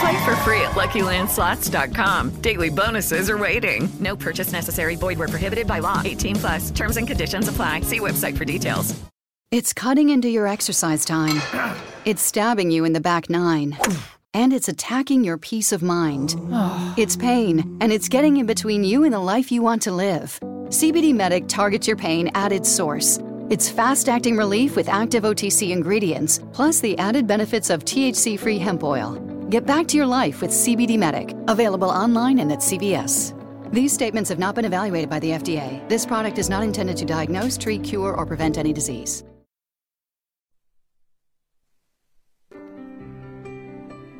Play for free at LuckyLandSlots.com. Daily bonuses are waiting. No purchase necessary. Void where prohibited by law. 18 plus. Terms and conditions apply. See website for details. It's cutting into your exercise time. It's stabbing you in the back nine. And it's attacking your peace of mind. It's pain, and it's getting in between you and the life you want to live. CBD Medic targets your pain at its source. It's fast acting relief with active OTC ingredients, plus the added benefits of THC free hemp oil. Get back to your life with CBD Medic, available online and at CVS. These statements have not been evaluated by the FDA. This product is not intended to diagnose, treat, cure, or prevent any disease.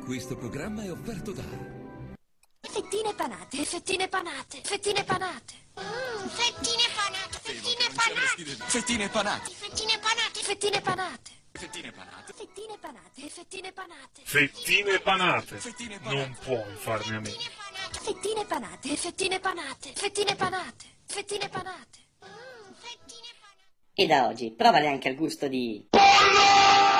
Questo programma è offerto da Fettine panate, fettine panate, fettine panate. Mm, fettine panate, fettine panate. Fettine panate. Fettine panate, fettine panate. Fettine panate. Fettine panate, fettine panate. Fettine panate. Fettine panate. Non puoi farne a meno. Fettine panate, fettine panate, fettine panate, fettine panate. Mm, fettine panate. E da oggi provale anche il gusto di... The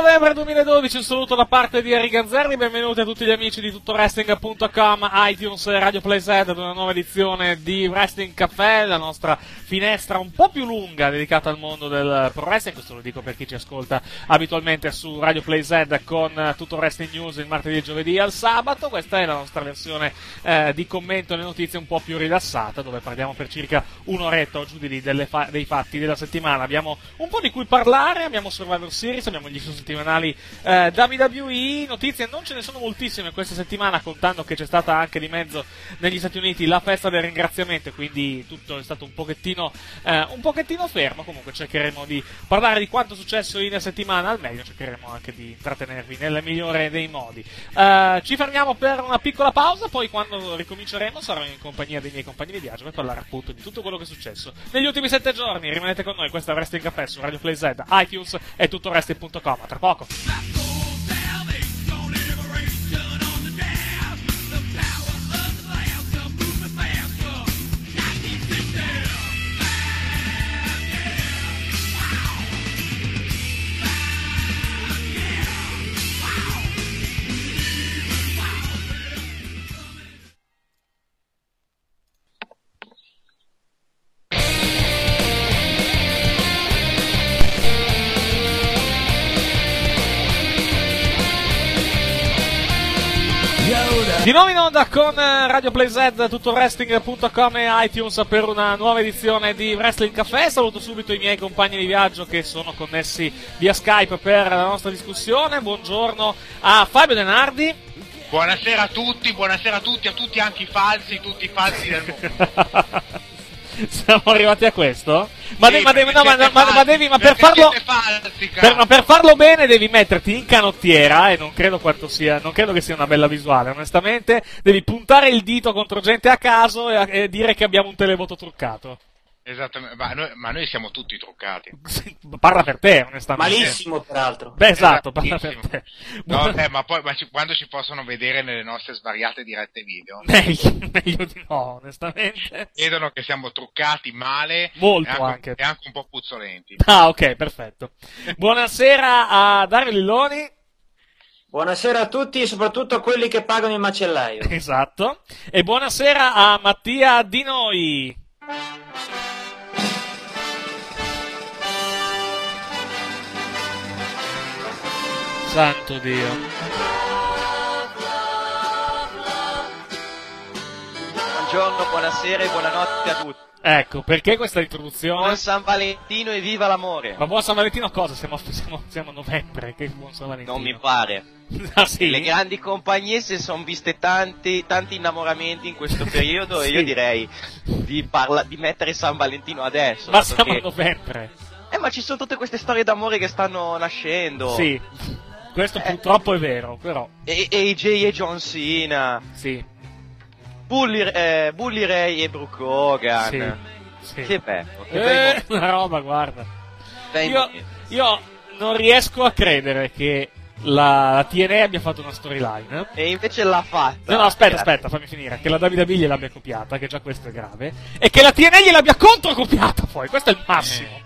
novembre 2012, un saluto da parte di Enrico Ganzerni, benvenuti a tutti gli amici di tuttoWrestling.com, iTunes e Radio PlayZ ad una nuova edizione di Wrestling Café, la nostra finestra un po' più lunga dedicata al mondo del pro wrestling, questo lo dico per chi ci ascolta abitualmente su Radio PlayZ con tutto Wrestling News il martedì e il giovedì e al sabato, questa è la nostra versione eh, di commento e notizie un po' più rilassata, dove parliamo per circa un'oretta o giù di lì fa- dei fatti della settimana, abbiamo un po' di cui parlare, abbiamo Survivor Series, abbiamo gli settimanali eh, WWE, notizie non ce ne sono moltissime questa settimana, contando che c'è stata anche di mezzo negli Stati Uniti la festa del ringraziamento, quindi tutto è stato un pochettino, eh, un pochettino fermo, comunque cercheremo di parlare di quanto è successo in settimana al meglio, cercheremo anche di intrattenervi nel migliore dei modi. Eh, ci fermiamo per una piccola pausa, poi quando ricominceremo sarò in compagnia dei miei compagni di viaggio per parlare appunto di tutto quello che è successo negli ultimi sette giorni. Rimanete con noi, questo è Wrestling Caffè su Radio Play Z, iTunes e tutto Wrestling.com. A onda con Radio Play Z, tutowrestling.com e iTunes per una nuova edizione di Wrestling Café. Saluto subito i miei compagni di viaggio che sono connessi via Skype per la nostra discussione. Buongiorno a Fabio Denardi. Buonasera a tutti, buonasera a tutti, a tutti anche i falsi, tutti i falsi del mondo. Siamo arrivati a questo? Ma, devi, ma, per farlo, per, ma per farlo bene devi metterti in canottiera e non credo quanto sia, non credo che sia una bella visuale, onestamente. Devi puntare il dito contro gente a caso e, e dire che abbiamo un televoto truccato. Esattamente, ma noi, ma noi siamo tutti truccati. Parla per te, onestamente. Malissimo, peraltro. Beh, esatto, parla per te. No, eh, ma poi ma ci- quando ci possono vedere nelle nostre svariate dirette video, Meglio, meglio di no, onestamente. vedono che siamo truccati male Molto e anche, anche. e anche un po' puzzolenti. Ah, ok, perfetto. Buonasera a Dario Lilloni. Buonasera a tutti, soprattutto a quelli che pagano il macellaio. Esatto. E buonasera a Mattia Di Noi. Santo Dio. Buongiorno, buonasera e buonanotte a tutti. Ecco, perché questa introduzione? Buon San Valentino e viva l'amore. Ma buon San Valentino cosa? Siamo, siamo, siamo a novembre, che buon San Valentino. Non mi pare. Ah, sì? Le grandi compagnie si sono viste tanti, tanti innamoramenti in questo periodo Sì. e io direi di, parla- di mettere San Valentino adesso. Ma siamo a che- novembre. Eh, ma ci sono tutte queste storie d'amore che stanno nascendo. Sì. Questo purtroppo è vero, però. E, AJ e John Cena. Sì. Bully, eh, Bully Ray e Brooke Hogan. Sì. Sì. Che bello. Che Eh, una roba, guarda. Io, io non riesco a credere che la, la TNA abbia fatto una storyline. E invece l'ha fatta. No, no, aspetta, Grazie. aspetta, fammi finire. Che la Davide B gliel'abbia copiata, che già questo è grave. E che la TNA gliel'abbia controcopiata poi, questo è il massimo.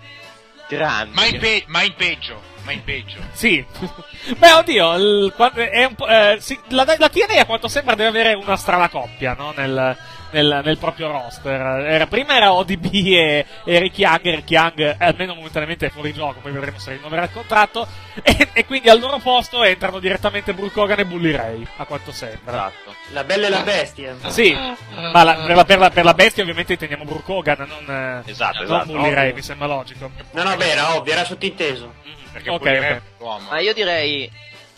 Grande. Ma in, pe- ma in peggio, ma in peggio. Sì. Beh, oddio, il- qua- è un po', eh, sì, la, la TNA a quanto sembra deve avere una strana coppia, no? Nel, nel- nel proprio roster. Era- prima era ODB e, e Rick Young, e Rick Young eh, almeno momentaneamente è fuori gioco, poi vedremo se rinnoverà il contratto. E, e quindi al loro posto entrano direttamente Brooke Hogan e Bully Ray, a quanto sembra. Esatto. La bella e la bestia. Sì, ma la- per, la, per, la, per la bestia ovviamente intendiamo Brooke Hogan, non, eh, Esatto, non esatto, Bully Ray, ovvio. mi sembra logico. No, no, beh, era ovvio, era sottinteso. Perché Ok, Bully Ray ok. è l'uomo. Ma io direi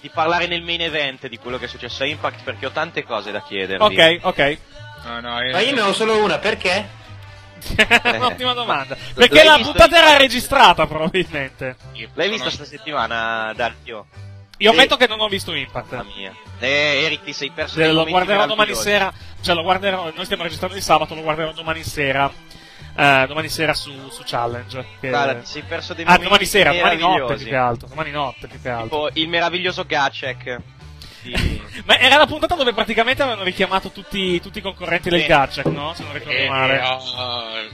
di parlare nel main event di quello che è successo a Impact perché ho tante cose da chiedervi. Ok, ok. No, no, io- Ma io ne ho solo una, perché? Un'ottima domanda. Perché la puntata era registrata, probabilmente. L'hai sono- visto sta settimana, Dario? Io ammetto che non ho visto Impact. Mamma mia. Eh, Eric, ti sei perso Eh, lo guarderò domani sera. Cioè, lo guarderò. Noi stiamo registrando di sabato, lo guarderò domani sera. Eh, domani sera su, su Challenge. Che... Guarda, ti sei perso dei ah, momenti domani sera, domani notte più che altro. Domani notte più che altro. Tipo il meraviglioso Gacek. Sì. Ma era la puntata dove praticamente avevano richiamato tutti, tutti i concorrenti del. Gacek, no? Se non ricordo Eh, male. oh,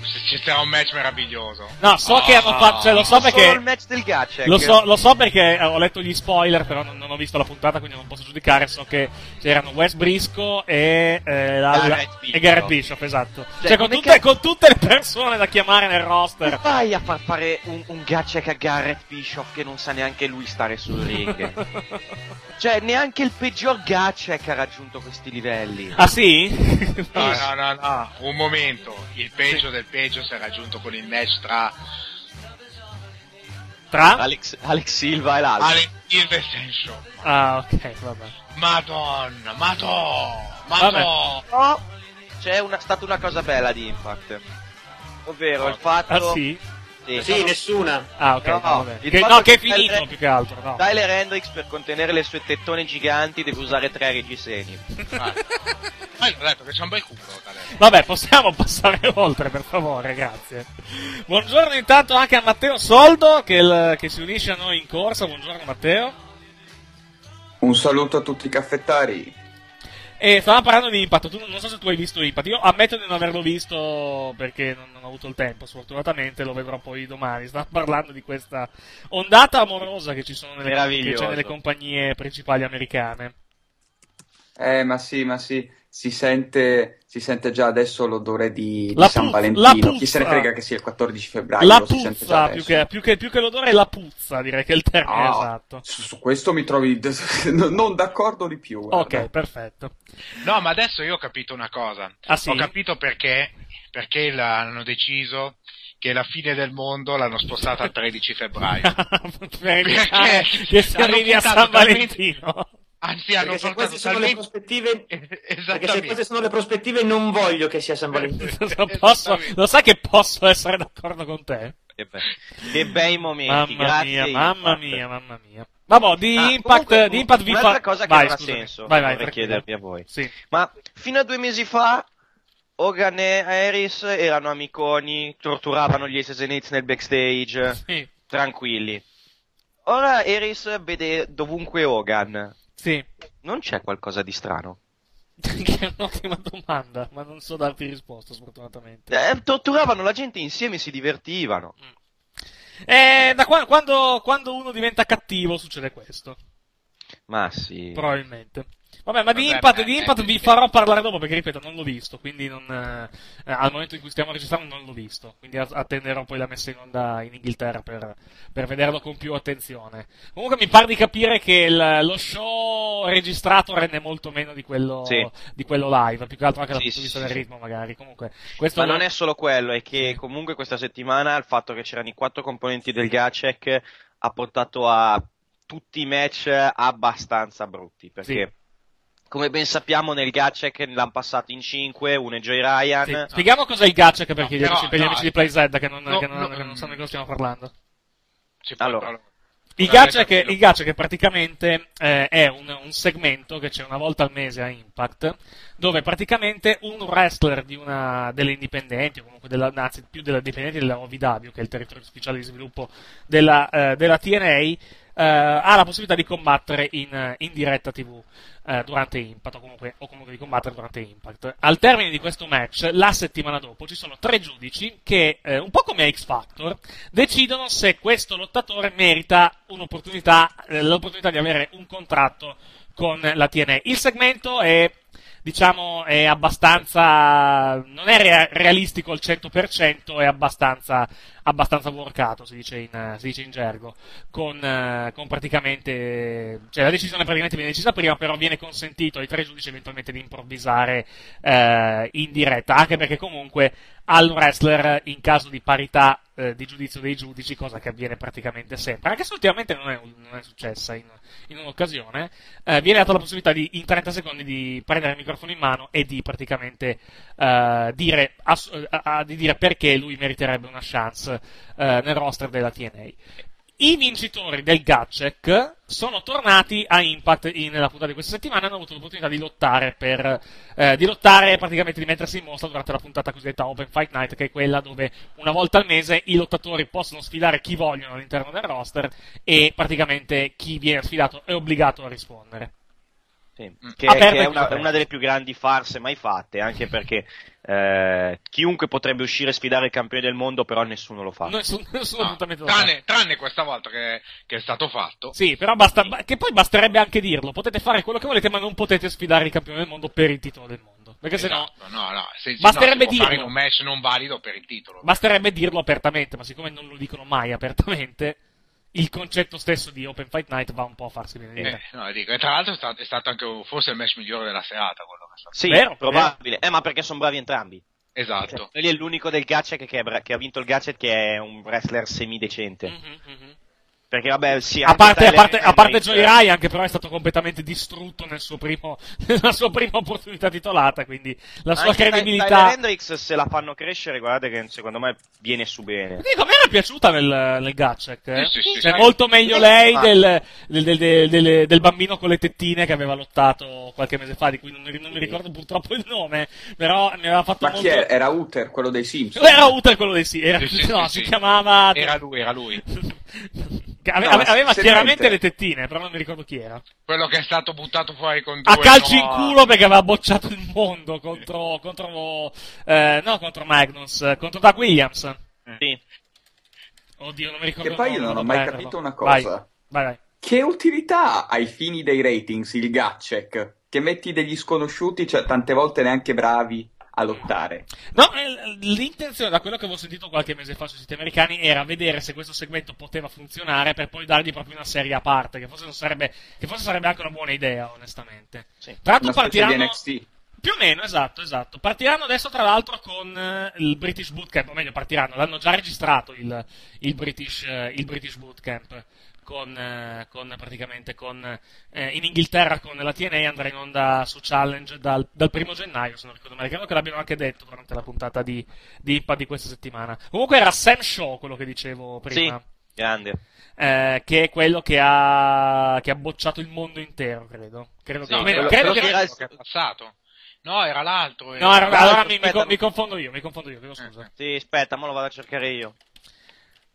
se ci sarà un match meraviglioso. No, so che hanno fatto. Cioè, lo so Solo il perché. match del Gacek. Lo so, lo so perché ho letto gli spoiler, però non, non ho visto la puntata, quindi non posso giudicare. So che c'erano Wes Brisco e, eh, la- la- Garrett e Bishop. Garrett Bishop, esatto. Cioè, Cioè, con, tutte, con tutte le persone da chiamare nel roster. Come fai a far fare un, un Gacek a Garrett Bishop che non sa neanche lui stare sul ring? cioè, neanche il peggior Gacek ha raggiunto questi livelli. Ah, sì? No, no, no, no, un momento. Il peggio del peggio si è raggiunto con il match tra Tra? Alex, Alex Silva e l'altro. Alex Silva e Sensho. Ah, ok, vabbè. Madonna, madonna, Vabbè. madonna. No, c'è una, stata una cosa bella di Impact. Ovvero il fatto... Ah, sì? Sì. Sì, nessuna. Ah, ok, No, no, Che, no, che è finito Tyler- più che altro, no. Tyler Hendricks per contenere le sue tettone giganti deve usare tre reggiseni. Ah, Ma io ho detto che c'è un bel culo, Talento. Vabbè, possiamo passare oltre, per favore, grazie. Buongiorno intanto anche a Matteo Soldo, che, il- che si unisce a noi in corsa. Buongiorno Matteo. Un saluto a tutti i caffettari. E stavamo parlando di Impact, tu non so se tu hai visto Impact, io ammetto di non averlo visto perché non, non ho avuto il tempo, sfortunatamente lo vedrò poi domani. Stavamo parlando di questa ondata amorosa che ci sono nelle, che c'è nelle compagnie principali americane. Eh, ma sì, ma sì. Si sente, si sente già adesso l'odore di, di San puzza- la Valentino. Chi se ne frega che sia il 14 febbraio, La lo si sente già puzza, più che, più, che, più che l'odore è la puzza, direi che è il termine Ah, esatto. Su, su questo mi trovi non d'accordo di più. guarda. Ok, perfetto. No, ma adesso io ho capito una cosa. Ah, sì? Ho capito perché, perché hanno deciso che la fine del mondo l'hanno spostata al 13 febbraio. per evitare che si hanno arrivi a San talmente- Valentino. Anzi, hanno Perché se queste sono le prospettive, perché se queste sono le prospettive non voglio che sia San Valentino. Lo, posso, lo sai che posso essere d'accordo con te? Che, be- che bei momenti, Mamma grazie. mia, mamma mia, mamma mia. Vabbè, di Ah, Impact, comunque, di Impact vi un'altra fa... cosa che vai, non ha scusami. senso, Vai, vai, vorrei chiedervi a voi. Sì. Ma fino a due mesi fa Hogan e Harris erano amiconi, torturavano gli Aces and Eights nel backstage, Sì. tranquilli. Ora Harris vede dovunque Hogan. Sì. Non c'è qualcosa di strano? che è un'ottima domanda, ma non so darti risposta, sfortunatamente. Eh, torturavano la gente insieme e si divertivano. Eh, da qua- quando, quando uno diventa cattivo succede questo, Ma sì. probabilmente. Vabbè, ma di Vabbè, Impact, di eh, Impact vi farò parlare dopo perché, ripeto, non l'ho visto, quindi non, eh, eh, al momento in cui stiamo registrando non l'ho visto, quindi attenderò poi la messa in onda in Inghilterra per, per vederlo con più attenzione. Comunque mi pare di capire che il- lo show registrato rende molto meno di quello, Sì. di quello live, più che altro anche dal Sì, punto di sì, vista sì, del ritmo magari. Comunque, questo Ma lo- non è solo quello, è che comunque questa settimana il fatto che c'erano i quattro componenti del Gacek ha portato a tutti i match abbastanza brutti. Perché, come ben sappiamo, nel Gacek l'hanno passato in 5, uno è Joy Ryan. Sì. Spieghiamo cos'è il Gacek perché gli però, amici, per gli no, amici di PlayZ che non, no, che non- no, che non sanno di cosa stiamo parlando. Allora. Il Vabbè, gacha, che, capito. il gacha che praticamente eh, è un, un segmento che c'è una volta al mese a Impact, dove praticamente un wrestler di una delle indipendenti, o comunque della, anzi più delle dipendenti della OVW, che è il territorio speciale di sviluppo della, eh, della TNA, eh, ha la possibilità di combattere in, in diretta TV eh, durante Impact, o comunque, o comunque di combattere durante Impact. Al termine di questo match, la settimana dopo, ci sono tre giudici che, eh, un po' come X Factor, decidono se questo lottatore merita eh, l'opportunità di avere un contratto con la TNA. Il segmento è diciamo è abbastanza non è rea- realistico al 100% è abbastanza abbastanza workato si dice in, si dice in gergo con, eh, con praticamente cioè la decisione praticamente viene decisa prima però viene consentito ai tre giudici eventualmente di improvvisare eh, in diretta anche perché comunque al wrestler in caso di parità eh, di giudizio dei giudici cosa che avviene praticamente sempre. Anche se ultimamente non è, non è successa in, in un'occasione eh, viene data la possibilità di in 30 secondi di prendere il microfono in mano e di praticamente eh, dire, ass- eh, a- di dire perché lui meriterebbe una chance eh, nel roster della TNA. I vincitori del Gacek sono tornati a Impact nella puntata di questa settimana e hanno avuto l'opportunità di lottare per eh, di lottare praticamente di mettersi in mostra durante la puntata cosiddetta Open Fight Night, che è quella dove una volta al mese i lottatori possono sfidare chi vogliono all'interno del roster e praticamente chi viene sfidato è obbligato a rispondere. Sì, che, Aperto che è una, è una delle più grandi farse mai fatte, anche perché eh, chiunque potrebbe uscire a sfidare il campione del mondo, però nessuno lo fa. Nessun, nessun No, appuntamento lo fa. tranne, tranne questa volta che, che è stato fatto. Sì, però basta, ba- che poi basterebbe anche dirlo. Potete fare quello che volete, ma non potete sfidare il campione del mondo per il titolo del mondo. Perché se no, Esatto, no, no, se, Basterebbe no, si può fare in dirlo. un match non valido per il titolo. basterebbe dirlo apertamente, ma siccome non lo dicono mai apertamente, il concetto stesso di Open Fight Night va un po' a farsi vedere. Eh, no, dico, e tra l'altro è stato, è stato anche forse il match migliore della serata quello che è stato. Sì, Vero, probabile. Eh, ma perché sono bravi entrambi. Esatto. Lui è l'unico del Gacek che, è bra- che ha vinto il Gacek che è un wrestler semidecente. Mhm, mhm. Perché vabbè, sì, A parte, a parte, a parte Joey Ryan, che però è stato completamente distrutto nel suo primo, nella sua prima opportunità titolata, quindi la sua anche credibilità. Tyler Hendricks se la fanno crescere, guardate che secondo me viene su bene. Dico, a me era piaciuta nel, nel Gacek. Eh? Sì, sì, sì, cioè, sì. molto meglio lei ma- del, del, del- del- bambino con le tettine che aveva lottato qualche mese fa, di cui non mi, non mi ricordo purtroppo il nome, però mi aveva fatto Ma molto... chi era? Era Uther, quello dei Simpsons. Era Uther quello dei sì, era, Sì, sì, no, sì, si sì. chiamava... Era lui, era lui. Ave- No, aveva chiaramente mente- le tettine, però non mi ricordo chi era. Quello che è stato buttato fuori con due A calci in no- culo perché aveva bocciato il mondo contro, contro eh, no, contro Magnus, contro Doug Williams. Sì. Oddio, non mi ricordo Che poi io non ho mai prenderlo. capito una cosa. vai, vai. Che utilità ha ai fini dei ratings il Gacek? che metti degli sconosciuti, cioè tante volte neanche bravi a lottare. No, eh, l'intenzione, da quello che avevo sentito qualche mese fa sui siti americani, era vedere se questo segmento poteva funzionare per poi dargli proprio una serie a parte, che forse, sarebbe, che forse sarebbe anche una buona idea, onestamente. Sì. Tra l'altro partiranno... Più o meno, esatto, esatto. Partiranno adesso, tra l'altro, con eh, il British Bootcamp, o meglio, partiranno, l'hanno già registrato il, il, British, eh, il British Bootcamp. Con, eh, con praticamente con, eh, in Inghilterra con la TNA andrà in onda su Challenge dal, dal primo gennaio, se non ricordo male. Credo che l'abbiano anche detto durante la puntata di, di Impact di questa settimana. Comunque era Sam Shaw quello che dicevo prima. Sì, grande. Eh, che è quello che ha, che ha bocciato il mondo intero, credo. Credo che, No, almeno- quello- credo quello che- che era che è passato. No, era l'altro. No, allora, allora mi, mi mi confondo io, mi confondo io, chiedo scusa. Sì, aspetta, mo lo vado a cercare io.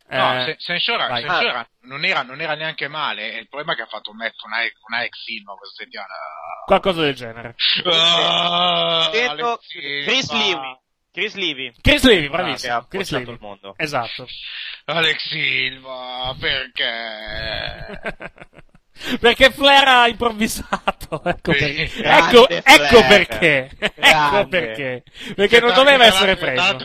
No, Eh, Se- Sensora. Sensora non, era, non era neanche male. Il problema è che ha fatto un Alex, con Alex Silva questa settimana. Qualcosa del genere. Ah, Detto. Chris Levy. Chris Levy. Chris Levy, Ah, bravissimo. ha Chris Levy. il mondo. Esatto. Alex Silva, perché? Perché Flair ha improvvisato. Ecco, Sì, perché. grande ecco, ecco perché. Ecco perché. Perché non doveva essere preso.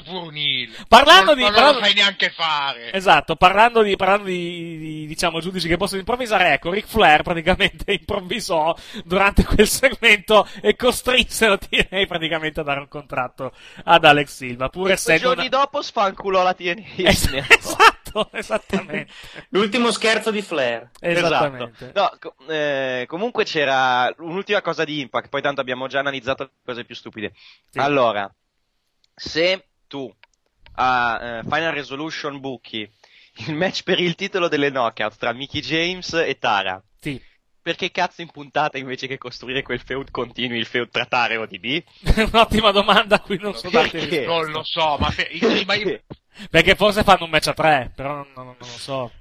Parlando non, di- non parlando- lo sai neanche fare. Esatto, parlando di, parlando di, di, diciamo, giudici che possono improvvisare, ecco, Ric Flair praticamente improvvisò durante quel segmento e costrinse la TNA praticamente a dare un contratto ad Alex Silva, pur essendo giorni una... dopo sfanculò la TNA. Es- esatto, esattamente. L'ultimo scherzo di Flair. Esattamente. Esatto. No, co- eh, comunque c'era un'ultima cosa di Impact, poi tanto abbiamo già analizzato le cose più stupide. Sì. Allora, se tu a eh, Final Resolution buchi il match per il titolo delle knockout tra Mickey James e Tara, Sì. perché cazzo in puntata invece che costruire quel feud continui il feud tra Tara e ODB? Un'ottima domanda a cui non so Perché? Non lo so, ma, per- io- ma io- Perché forse fanno un match a tre, però non, non- non lo so.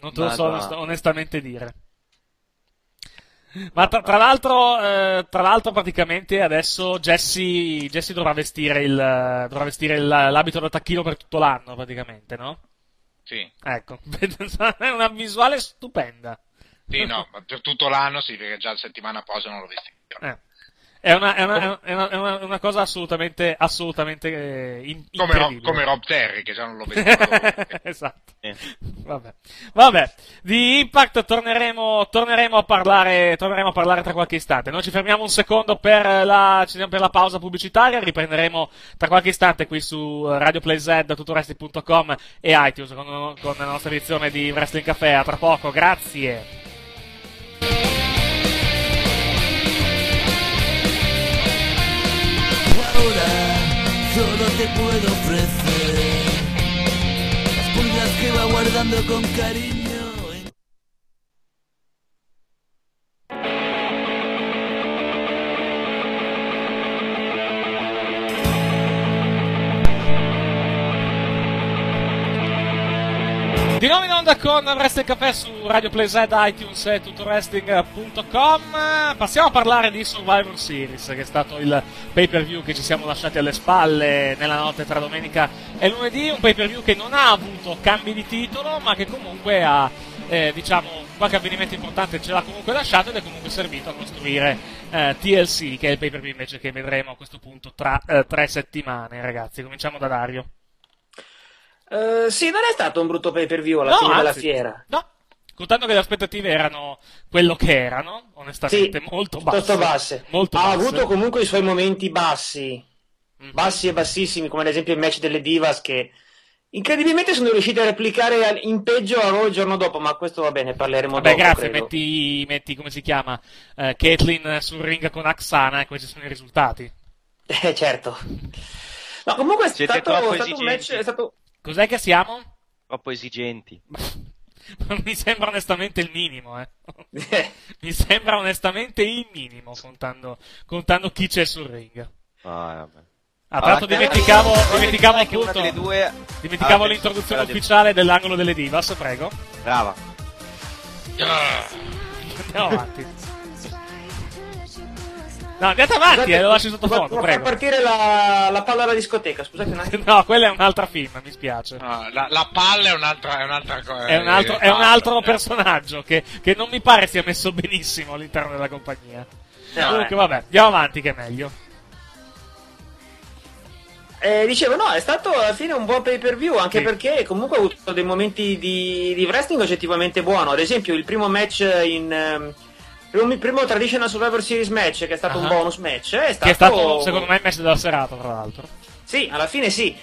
Non te lo so onest- onestamente dire. Ma tra, tra l'altro, eh, tra l'altro praticamente adesso Jesse, Jesse dovrà vestire, il, dovrà vestire il- l'abito da tacchino per tutto l'anno praticamente, no? Sì. Ecco, è una visuale stupenda. Sì, no, ma per tutto l'anno sì, perché già la settimana prossima non lo vestirò. Eh. È una, è una- è una- è una- una cosa assolutamente, assolutamente eh, in- Come, Rob, incredibile. come Rob Terry, che già non lo vestirò. esatto. Eh. Vabbè. Vabbè, di Impact torneremo, torneremo, a parlare, torneremo a parlare tra qualche istante. Noi ci fermiamo un secondo per la, per la pausa pubblicitaria, riprenderemo tra qualche istante qui su Radio Play Z, tutoresti.com e iTunes con, con la nostra edizione di Wrestling Café. A tra poco, grazie. Ahora solo te puedo ofrecer las pulgas que va guardando con cariño. Di nuovo in onda con Wrestling Café su Radio Play Z, iTunes e tutorwrestling.com. Passiamo a parlare di Survivor Series, che è stato il pay per view che ci siamo lasciati alle spalle nella notte tra domenica e lunedì. Un pay per view che non ha avuto cambi di titolo, ma che comunque ha, eh, diciamo, qualche avvenimento importante ce l'ha comunque lasciato ed è comunque servito a costruire eh, TLC, che è il pay per view invece che vedremo a questo punto tra eh, tre settimane, ragazzi. Cominciamo da Dario. Eh, sì, non è stato un brutto pay per view alla fine della anzi, fiera. No, contando che le aspettative erano quello che erano, onestamente, Sì, molto basse. basse. Molto ha basse. avuto comunque i suoi momenti bassi, Mhm. bassi e bassissimi, come ad esempio il match delle Divas che incredibilmente sono riusciti a replicare al- in peggio a Raw il giorno dopo, ma questo va bene, parleremo Vabbè, dopo. grazie, credo. metti, metti, come si chiama, eh, Caitlyn sul ring con Axana e questi sono i risultati. Eh, certo. No, comunque è Siete stato, stato un match, è stato... Cos'è che siamo? Troppo esigenti. Mi sembra onestamente il minimo, eh. Mi sembra onestamente il minimo, contando, contando chi c'è sul ring. Ah, vabbè. Ah, tra l'altro Allora, dimenticavo, dimenticavo appunto, due- dimenticavo Ah, l'introduzione quella di- ufficiale dell'angolo delle divas, prego. Brava. Andiamo avanti. No, andate avanti, Scusate, eh, lo lasci sottofondo, devo far prego. partire la, la palla alla discoteca, scusate un attimo. No, quella è un'altra film, mi spiace. No, la, la palla è un'altra, è un'altra cosa. È un Eh, altro, è un altro personaggio che, che non mi pare sia messo benissimo all'interno della compagnia. No, Comunque, eh. vabbè, andiamo avanti che è meglio. Eh, dicevo, no, è stato alla fine un buon pay per view, anche Sì. perché comunque ha avuto dei momenti di, di wrestling oggettivamente buono. Ad esempio, il primo match in. ehm, primo, primo Traditional Survivor Series match, che è stato un Ah. bonus match, è stato. Che è stato, secondo me, il match della serata, tra l'altro. Sì, alla fine sì.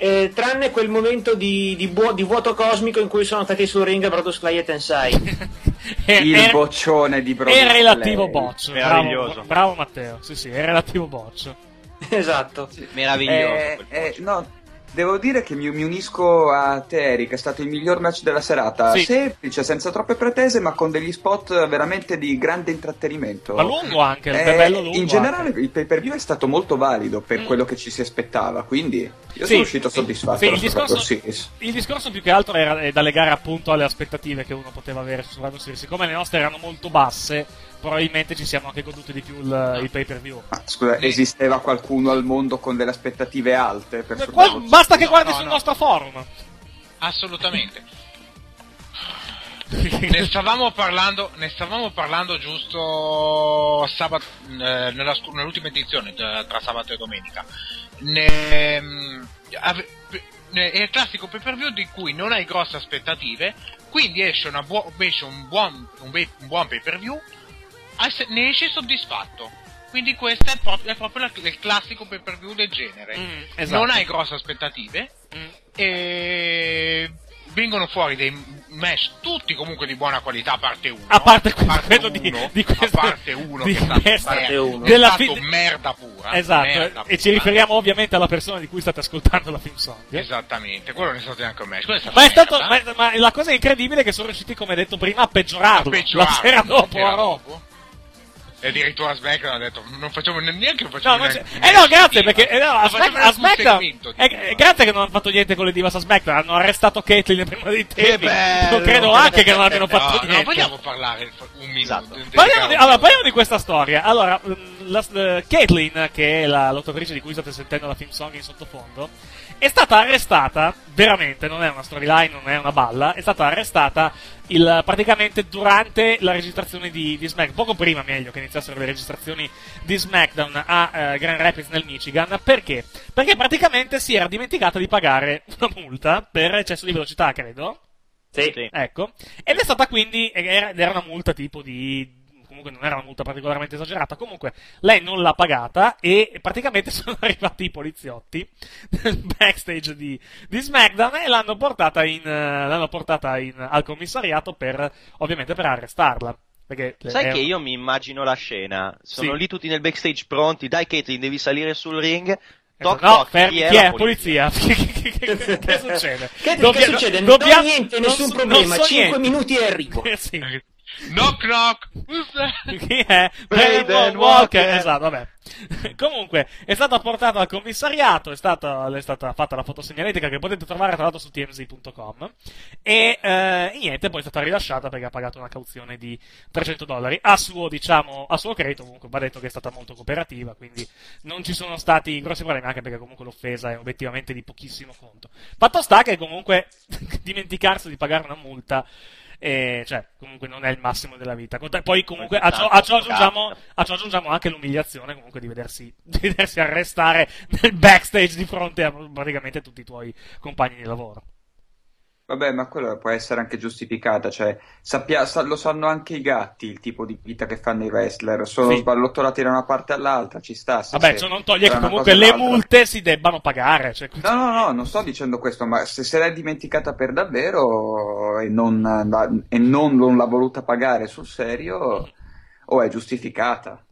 Eh, tranne quel momento di, di, buo- di vuoto cosmico in cui sono stati sul ring Brodus Clay e Tensai. Il È- boccione di Brodus È relativo Clay. boccio. Meraviglioso. Bravo, bravo Matteo. Sì, sì, è relativo boccio. esatto. Meraviglioso. Eh, quel eh, no, devo dire che mi, mi unisco a te, Eric. È stato il miglior match della serata. Sì. Semplice, senza troppe pretese, ma con degli spot veramente di grande intrattenimento. Ma lungo anche, Eh, è bello lungo. in generale anche. il pay per view è stato molto valido per Mm. quello che ci si aspettava, quindi io Sì, sono uscito soddisfatto sì, il discorso-. Il discorso più che altro era è da legare appunto alle aspettative che uno poteva avere su Survivor Series. Siccome le nostre erano molto basse, probabilmente ci siamo anche goduti di più il, il pay per view. Ma scusa, esisteva qualcuno al mondo con delle aspettative alte per Qua- Survivor basta che No, guardi no, sul no. nostro forum. Assolutamente. ne stavamo parlando, ne stavamo parlando giusto sabato, eh, nella nell'ultima edizione eh, tra sabato e domenica. Ne- mm, ave- ne- è il classico pay per view di cui non hai grosse aspettative, quindi esce, una buo- esce un buon, un, be- un buon pay per view, ne esci soddisfatto. Quindi questo è proprio, è proprio la- il classico pay per view del genere. Mm, esatto. Non hai grosse aspettative Mm. e vengono fuori dei match tutti comunque di buona qualità a parte uno A parte quello, di, di questo, a parte uno di che è stato, parte uno. è della stato fi- merda pura Esatto, merda e ci riferiamo ovviamente alla persona di cui state ascoltando la film song. esattamente quello non è stato neanche un match quello è Ma, è stato, ma, ma la cosa incredibile è che sono riusciti, come detto prima, a peggiorarlo. A peggiorarlo, la sera dopo, la sera dopo. E addirittura SmackDown ha detto non facciamo ne- neanche lo facciamo No, non neanche eh no, grazie, perché eh, no, a, Smack- a SmackDown. eh, grazie che non hanno fatto niente con le divas a SmackDown. Hanno arrestato Caitlyn prima dei tempi. bello! Non credo anche che non abbiano no, fatto no, niente. vogliamo parlare un minuto Esatto. Parliamo di, allora, parliamo di questa storia. Allora, mm, la, eh, Caitlyn, che è la lottatrice di cui state sentendo la film song in sottofondo, è stata arrestata, veramente, non è una storyline, non è una balla, è stata arrestata il- praticamente durante la registrazione di, di SmackDown, poco prima meglio che iniziassero le registrazioni di SmackDown a eh, Grand Rapids nel Michigan, perché? Perché praticamente si era dimenticata di pagare una multa per eccesso di velocità, credo. Sì. Sì. Ecco, ed è stata quindi, era, ed era una multa tipo di, comunque non era una multa particolarmente esagerata, comunque lei non l'ha pagata e praticamente sono arrivati i poliziotti nel backstage di, di SmackDown e l'hanno portata, in, eh, l'hanno portata in- al commissariato per, ovviamente per arrestarla. Perché Sai è- che io mi immagino la scena, sono Sì. lì tutti nel backstage pronti, dai Caitlyn devi salire sul ring, toc no, toc, fermi, chi è chi è? la Polizia. che, che- che- che succede? Che, Dobbia- che succede? non niente, non nessun so- problema. non so 5 niente. minuti e arrivo. Sì. Knock knock? Chi è? Braden Brandon Walker. Walker. Esatto, vabbè. Comunque, è stata portata al commissariato, è stata, è stata fatta la fotosegnaletica che potete trovare tra l'altro su tmz.com e eh, niente, poi è stata rilasciata perché ha pagato una cauzione di 300 dollari. A suo, diciamo, a suo credito comunque va detto che è stata molto cooperativa, quindi non ci sono stati grossi problemi anche perché comunque l'offesa è obiettivamente di pochissimo conto. Fatto sta che comunque dimenticarsi di pagare una multa eh, cioè, comunque non è il massimo della vita. Poi, comunque, a ciò, a ciò aggiungiamo, a ciò aggiungiamo anche l'umiliazione comunque di vedersi, di vedersi arrestare nel backstage di fronte a praticamente tutti i tuoi compagni di lavoro. Vabbè, ma quello può essere anche giustificata, cioè sappia- sa- lo sanno anche i gatti il tipo di vita che fanno i wrestler, sono Sì. sballottolati da una parte all'altra, ci sta. se- Vabbè, se- ciò non toglie che comunque le l'altra. multe si debbano pagare. Cioè, No, no, no, non sto dicendo questo, ma se se l'è dimenticata per davvero e non, la- e non, non l'ha voluta pagare sul serio, o è giustificata.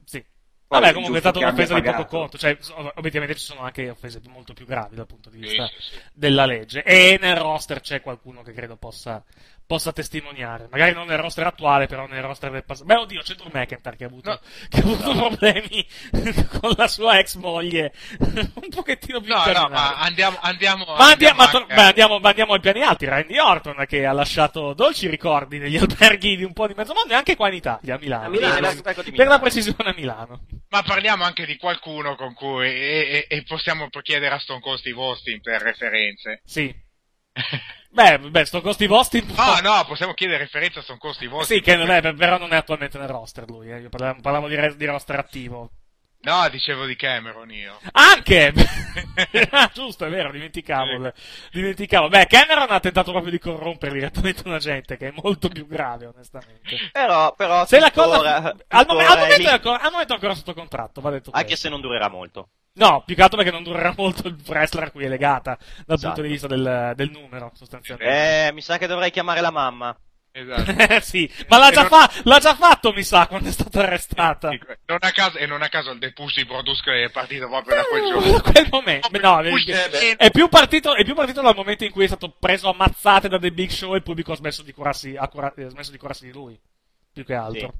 Sì. Vabbè, comunque è stata un'offesa di poco conto. Cioè, obiettivamente ci sono anche offese molto più gravi dal punto di Sì, vista sì, sì. della legge. E nel roster c'è qualcuno che credo possa, possa testimoniare. Magari non nel roster attuale, però nel roster del passato. Beh, oddio, c'è Drew McIntyre che ha avuto, No. che ha avuto problemi con la sua ex moglie. un pochettino più no no ma andiamo andiamo Ma andiamo, ma anche- beh, andiamo, ma andiamo ai piani alti. Randy Orton che ha lasciato dolci ricordi negli alberghi di un po' di mezzo mondo e anche qua in Italia, a Milano. A Milano. Per, Nell'albergo di per la precisione a Milano. ma parliamo anche di qualcuno con cui e, e- e possiamo chiedere a Stone Cold Steve Austin per referenze Sì. Beh, beh, con Steve Austin. No, no, possiamo chiedere referenza su Costi Vostri. Sì, che non è, però non è attualmente nel roster lui. Eh. Io parlavo, parlavo di, di roster attivo. No, dicevo di Cameron io. Anche! Ah, Giusto, è vero, dimenticavo. dimenticavo. Beh, Cameron ha tentato proprio di corrompere direttamente un agente, che è molto più grave, onestamente. Però, però Se la tuttora- cosa... Al, mom- al momento ancora, al momento è ancora sotto contratto, va detto Anche questo. se non durerà molto. No, più che altro perché non durerà molto il wrestler a cui è legata, dal Esatto. punto di vista del, del numero, sostanzialmente. Eh, mi sa che dovrei chiamare la mamma. Esatto. Eh, sì, ma l'ha già, fa- l'ha già fatto, mi sa, quando è stata arrestata. Non a caso, e non a caso il depush di Brodus è partito proprio da quel giorno. Da quel momento, no, è, eh, è più partito, è più partito dal momento in cui è stato preso a mazzate da The Big Show e il pubblico ha smesso di curarsi, ha cura- ha smesso di curarsi di lui. Più che altro.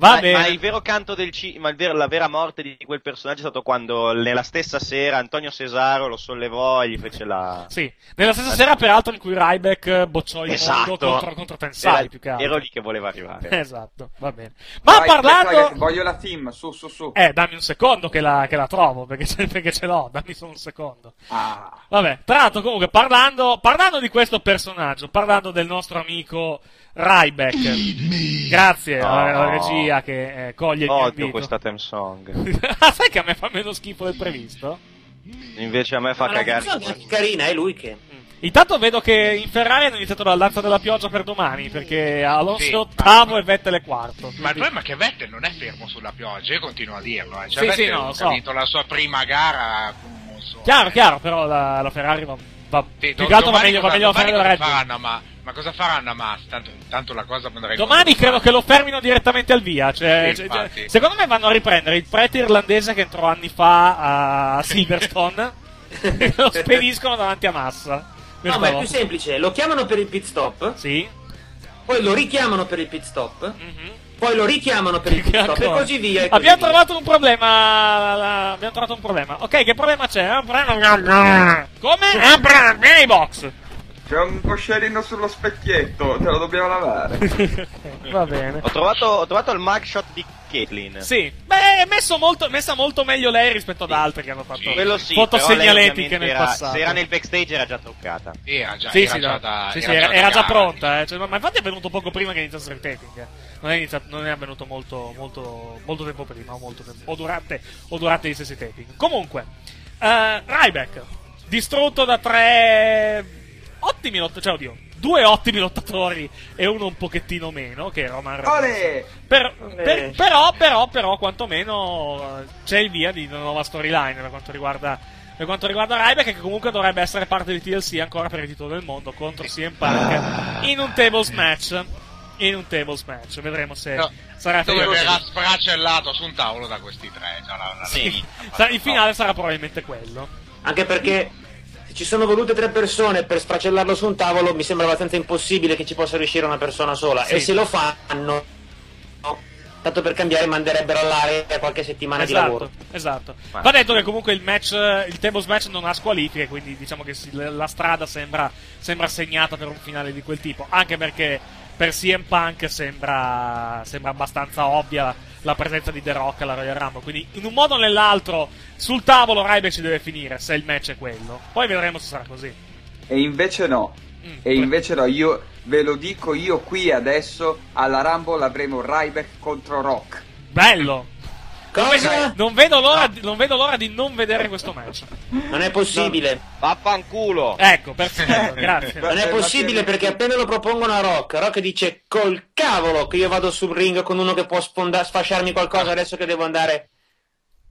Va ma, bene. ma il vero canto del ci- ma il vero- la vera morte di quel personaggio è stato quando nella stessa sera Antonio Cesaro lo sollevò e gli fece la. Sì, nella stessa sera, peraltro, in cui Ryback bocciò il Esatto. mondo contro, contro Tensai, più che altro. Ero lì che voleva arrivare. Esatto, va bene. Ma Vai, parlando... Tiger, voglio la team, su, su, su. Eh, dammi un secondo che la, che la trovo, perché ce, perché ce l'ho, dammi solo un secondo. Ah. Vabbè, tra l'altro comunque parlando, parlando di questo personaggio, parlando del nostro amico Ryback, grazie alla, alla Oh. regia che eh, coglie il mio Odio questa theme song. Ah, sai che a me fa meno schifo del previsto? Invece a me fa Ma la cagare. canzone è carina, è lui che. Intanto vedo che in Ferrari hanno iniziato la danza della pioggia per domani, perché Alonso Sì, è ottavo e Vettel è quarto. Ma il problema è che Vettel non è fermo sulla pioggia, io continuo a dirlo. Eh. Cioè, Sì, Vettel sì, no, ha so. vinto la sua prima gara so. Chiaro, chiaro, però la, la Ferrari va, va Sì, più che altro va meglio, va meglio la Ferrari della Red Bull. faranno, ma, ma cosa faranno a Mas? Tanto, tanto la cosa andrà in Domani credo che lo fermino direttamente al via. Cioè, Sì, cioè- cioè, secondo me vanno a riprendere il prete irlandese che entrò anni fa a Silverstone e lo spediscono davanti a massa. No, ma è più semplice, lo chiamano per il pit stop. Sì. Poi lo richiamano per il pit stop. Poi lo richiamano per il pit stop e così via. e così Abbiamo via. trovato un problema. la- Abbiamo trovato un problema. Ok, che problema c'è? Un problema- Come? Vieni, box. C'è un coscerino sullo specchietto, te lo dobbiamo lavare. Va bene. Ho trovato, ho trovato il mugshot di Caitlyn. Sì, beh, è messo molto, messa molto meglio lei rispetto ad altre che hanno fatto Quello sì, foto però lei segnaletiche ovviamente nel era- passato. Se era nel backstage era già truccata. Era già, Sì, era sì, già da, Sì, sì, era era, già era già pronta, eh. Cioè, ma ma infatti è venuto poco prima che iniziasse il taping. eh. Non è, iniziato- non è avvenuto molto, molto, molto tempo prima, o, molto tempo, o, durante, o durante gli stessi taping. Comunque, eh, Ryback, distrutto da tre ottimi lottatori, cioè oddio, due ottimi lottatori e uno un pochettino meno, che è Roman Reigns. Per- per- però, però, però, quantomeno c'è il via di una nuova storyline per quanto riguarda, per quanto riguarda Ryback, che comunque dovrebbe essere parte di TLC ancora per il titolo del mondo contro CM Punk in un tables match. In un tables match, vedremo se No, sarà Dove verrà sfracellato su un tavolo da questi tre. Già la, la Sì, sa- il finale sarà probabilmente quello. Anche perché ci sono volute tre persone per sfracellarlo su un tavolo, mi sembra abbastanza impossibile che ci possa riuscire una persona sola. Sì. E se lo fanno, no, tanto per cambiare, manderebbero all'area qualche settimana di lavoro. Esatto, esatto. Ma- Va detto che comunque il match, il tables match non ha squalifiche, quindi diciamo che la strada sembra, sembra segnata per un finale di quel tipo. Anche perché per CM Punk sembra, sembra abbastanza ovvia la presenza di The Rock alla Royal Rumble. Quindi in un modo o nell'altro sul tavolo Ryback ci deve finire se il match è quello. Poi vedremo se sarà così. E invece no. E invece no, io ve lo dico io qui adesso, alla Rumble avremo Ryback contro Rock. Bello! Cosa? Non vedo, l'ora di, non vedo l'ora di non vedere questo match. Non è possibile. Vaffanculo! Ecco, perfetto, grazie. Non è possibile perché appena lo propongono a Rock, Rock dice col cavolo che io vado sul ring con uno che può sfonda- sfasciarmi qualcosa adesso che devo andare.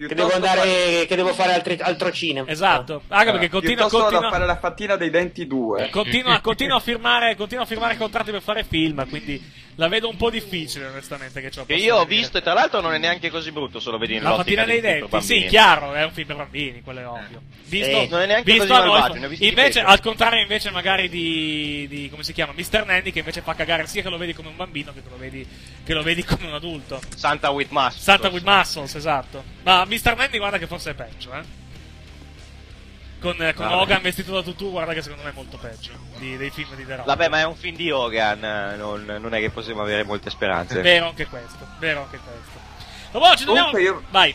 Che devo andare. che devo fare altri- altro cinema. Esatto, anche perché continua, continua, a fare la fattina dei denti 2. continua, continua a firmare, continua a firmare contratti per fare film, quindi la vedo un po' difficile onestamente che ciò Che possa io ho venire. visto e tra l'altro non è neanche così brutto solo vedi La fattina dei denti, sì, chiaro, è un film per bambini, quello è ovvio. Visto, Eh, non è neanche visto così noi- malvagio, di invece, al contrario, invece, magari di, di come si chiama, Mr. Nanny, che invece fa cagare sia che lo vedi come un bambino che, che lo vedi, che lo vedi come un adulto. Santa with Muscles. Santa with Muscles, esatto. Ma Mr. Nanny, guarda che forse è peggio, eh. Con, eh, con. Hogan vestito da tutù, guarda che secondo me è molto peggio di- dei film di The Rock. Vabbè, ma è un film di Hogan, eh, non, non è che possiamo avere molte speranze. Vero anche questo, vero anche questo. Ma boh, ci dobbiamo... Comunque io Vai.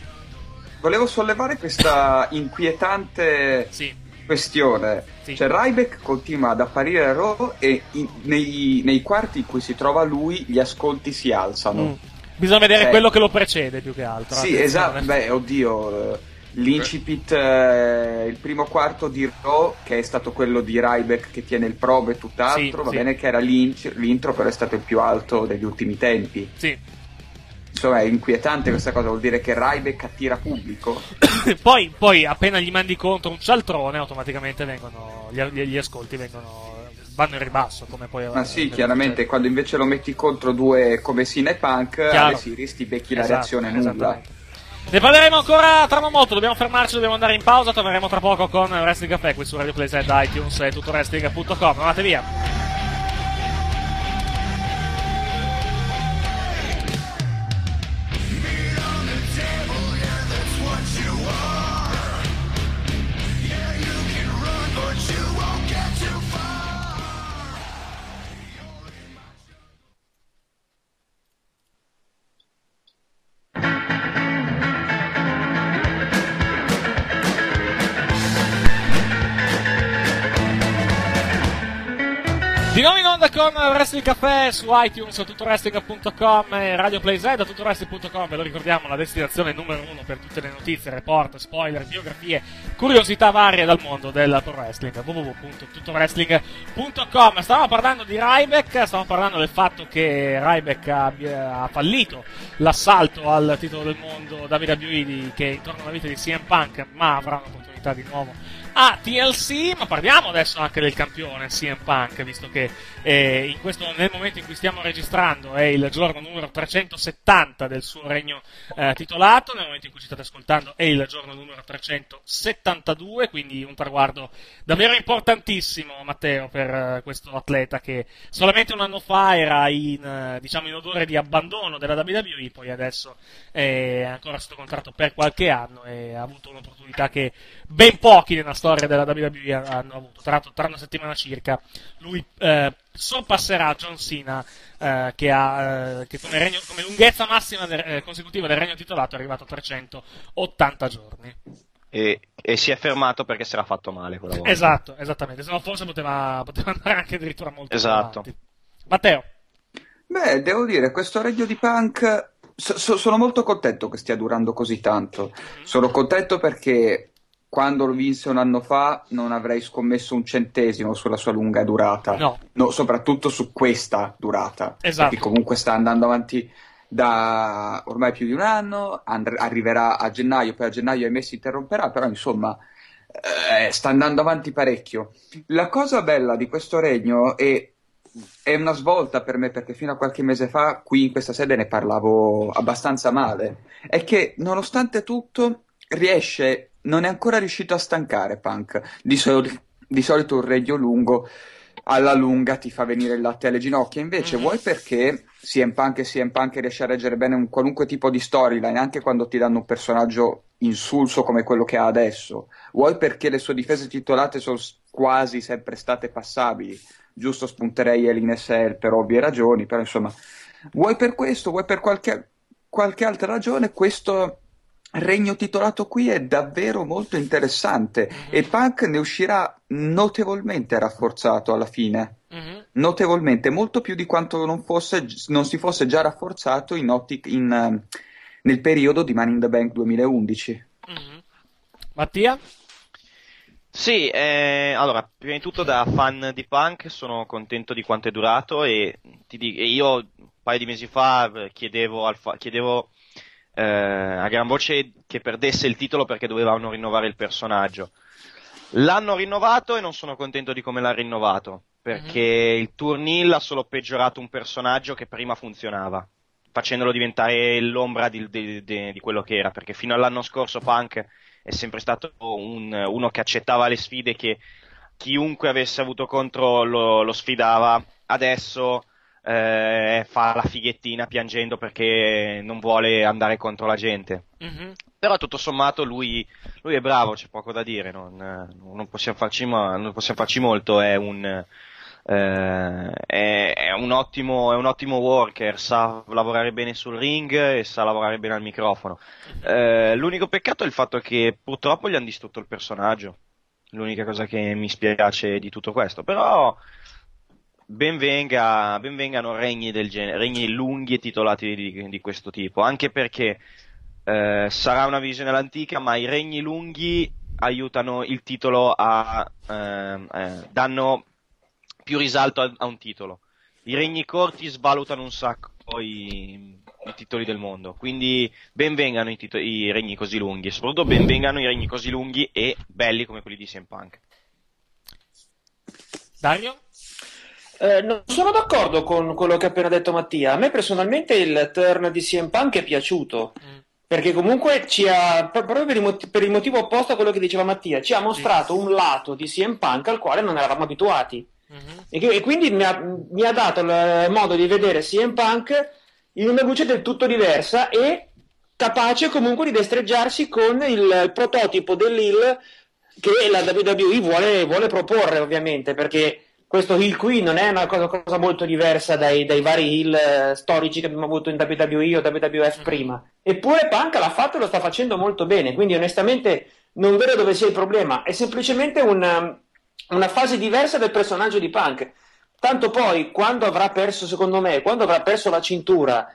volevo sollevare questa inquietante Sì. questione. Sì. Cioè, Ryback continua ad apparire a Raw e in- nei, nei quarti in cui si trova lui gli ascolti si alzano. Mm. Bisogna vedere Cioè- quello che lo precede più che altro. Sì, esatto. Beh, oddio. eh, L'incipit, eh, il primo quarto di Raw, che è stato quello di Ryback che tiene il probe e tutt'altro, Sì, va sì. bene che era l'intro, però è stato il più alto degli ultimi tempi. Sì. Insomma, è inquietante questa cosa, vuol dire che Ryback attira pubblico. poi, poi, appena gli mandi contro un cialtrone, automaticamente vengono. Gli- gli ascolti vengono. Vanno in ribasso. Come poi Ma sì, chiaramente, quando invece lo metti contro due come Sina e Punk, Chiaro. alle Series ti becchi la Esatto, reazione nulla. Ne parleremo ancora tra non molto, dobbiamo fermarci, dobbiamo andare in pausa, torneremo tra poco con Wrestling Café qui su Radio Playset, iTunes e tuttoWrestling.com. Non andate via. Con Wrestling Café su iTunes, tuttoWrestling.com e Radio PlayZ, tuttoWrestling.com, ve lo ricordiamo, la destinazione numero uno per tutte le notizie, report, spoiler, biografie, curiosità varie dal mondo del pro wrestling, www.tuttoWrestling.com. Stavamo parlando di Ryback, stavamo parlando del fatto che Ryback abbia, ha fallito l'assalto al titolo del mondo WWE di- che intorno alla vita di CM Punk, ma avrà un'opportunità di nuovo a TLC, ma parliamo adesso anche del campione CM Punk, visto che eh, questo, nel momento in cui stiamo registrando è il giorno numero 370 del suo regno eh, titolato, nel momento in cui ci state ascoltando è il giorno numero 372, quindi un traguardo davvero importantissimo, Matteo, per eh, questo atleta che solamente un anno fa era in, eh, diciamo, in odore di abbandono della WWE, poi adesso è ancora sotto contratto per qualche anno e ha avuto un'opportunità che ben pochi nella storia della WWE hanno avuto. Tra tra una settimana circa, lui eh, sorpasserà John Cena, eh, che, ha, eh, che come, regno- come lunghezza massima del- eh, consecutiva del regno titolato è arrivato a 380 giorni. E, e si è fermato perché si era fatto male quella volta. Esatto, esattamente. Se no, forse poteva, poteva andare anche addirittura molto più Esatto. avanti. Matteo. Beh, devo dire, questo regno di Punk. so- so- sono molto contento che stia durando così tanto. Sono contento perché quando lo vinse un anno fa non avrei scommesso un centesimo sulla sua lunga durata. No. soprattutto su questa durata. Esatto. Perché comunque sta andando avanti da ormai più di un anno, and- arriverà a gennaio, poi a gennaio ahimè si interromperà, però insomma eh, sta andando avanti parecchio. La cosa bella di questo regno è, è una svolta per me perché fino a qualche mese fa qui in questa sede ne parlavo abbastanza male, è che nonostante tutto riesce, non è ancora riuscito a stancare Punk. Di, soli- di solito un regno lungo alla lunga ti fa venire il latte alle ginocchia. Invece, vuoi perché CM Punk e CM Punk riesce a reggere bene un qualunque tipo di storyline, anche quando ti danno un personaggio insulso come quello che ha adesso? Vuoi perché le sue difese titolate sono quasi sempre state passabili? Giusto spunterei Elin SL per ovvie ragioni, però insomma, vuoi per questo, vuoi per qualche, qualche altra ragione, questo regno titolato qui è davvero molto interessante e Punk ne uscirà notevolmente rafforzato alla fine. Notevolmente, molto più di quanto non, fosse, non si fosse già rafforzato in ottic- in, eh, nel periodo di Money in the Bank 2011. Mattia? Sì, eh, allora, prima di tutto da fan di Punk sono contento di quanto è durato e, ti dico, e io un paio di mesi fa eh, chiedevo, al fa- chiedevo eh, a gran voce che perdesse il titolo perché dovevano rinnovare il personaggio. L'hanno rinnovato e non sono contento di come l'ha rinnovato, perché il Turnil ha solo peggiorato un personaggio che prima funzionava, facendolo diventare l'ombra di, di- di- di quello che era, perché fino all'anno scorso Punk è sempre stato un- uno che accettava le sfide, che chiunque avesse avuto contro lo, lo sfidava, adesso eh, fa la fighettina piangendo perché non vuole andare contro la gente. Però tutto sommato lui, lui è bravo, c'è poco da dire, non, non possiamo, farci, non possiamo farci molto, è un, eh, è, è un ottimo, è un ottimo worker, sa lavorare bene sul ring e sa lavorare bene al microfono. Eh, l'unico peccato è il fatto che purtroppo gli hanno distrutto il personaggio. l'unica cosa che mi spiace di tutto questo. Però benvenga, benvengano regni del genere, regni lunghi e titolati di, di questo tipo, anche perché eh, sarà una visione all'antica, ma i regni lunghi aiutano il titolo a ehm, eh, danno più risalto a, a, un titolo. I regni corti svalutano un sacco i, i titoli del mondo, quindi benvengano i, tito- i regni così lunghi, e soprattutto benvengano i regni così lunghi e belli come quelli di CM Punk. Dario? Eh, non sono d'accordo con quello che ha appena detto Mattia. A me personalmente il turn di CM Punk è piaciuto. Mm. Perché comunque ci ha, proprio per il, motivo, per il, motivo opposto a quello che diceva Mattia, ci ha mostrato un lato di CM Punk al quale non eravamo abituati. Mm-hmm. E, che, e, quindi mi ha, mi ha, dato il modo di vedere CM Punk in una luce del tutto diversa e capace comunque di destreggiarsi con il prototipo dell'Hill che la WWE vuole, vuole proporre ovviamente perché questo heel qui non è una cosa, cosa molto diversa dai, dai vari heel eh, storici che abbiamo avuto in WWE o WWF prima. Eppure Punk l'ha fatto e lo sta facendo molto bene, quindi onestamente non vedo dove sia il problema, è semplicemente una, una fase diversa del personaggio di Punk. Tanto poi, quando avrà perso, secondo me, quando avrà perso la cintura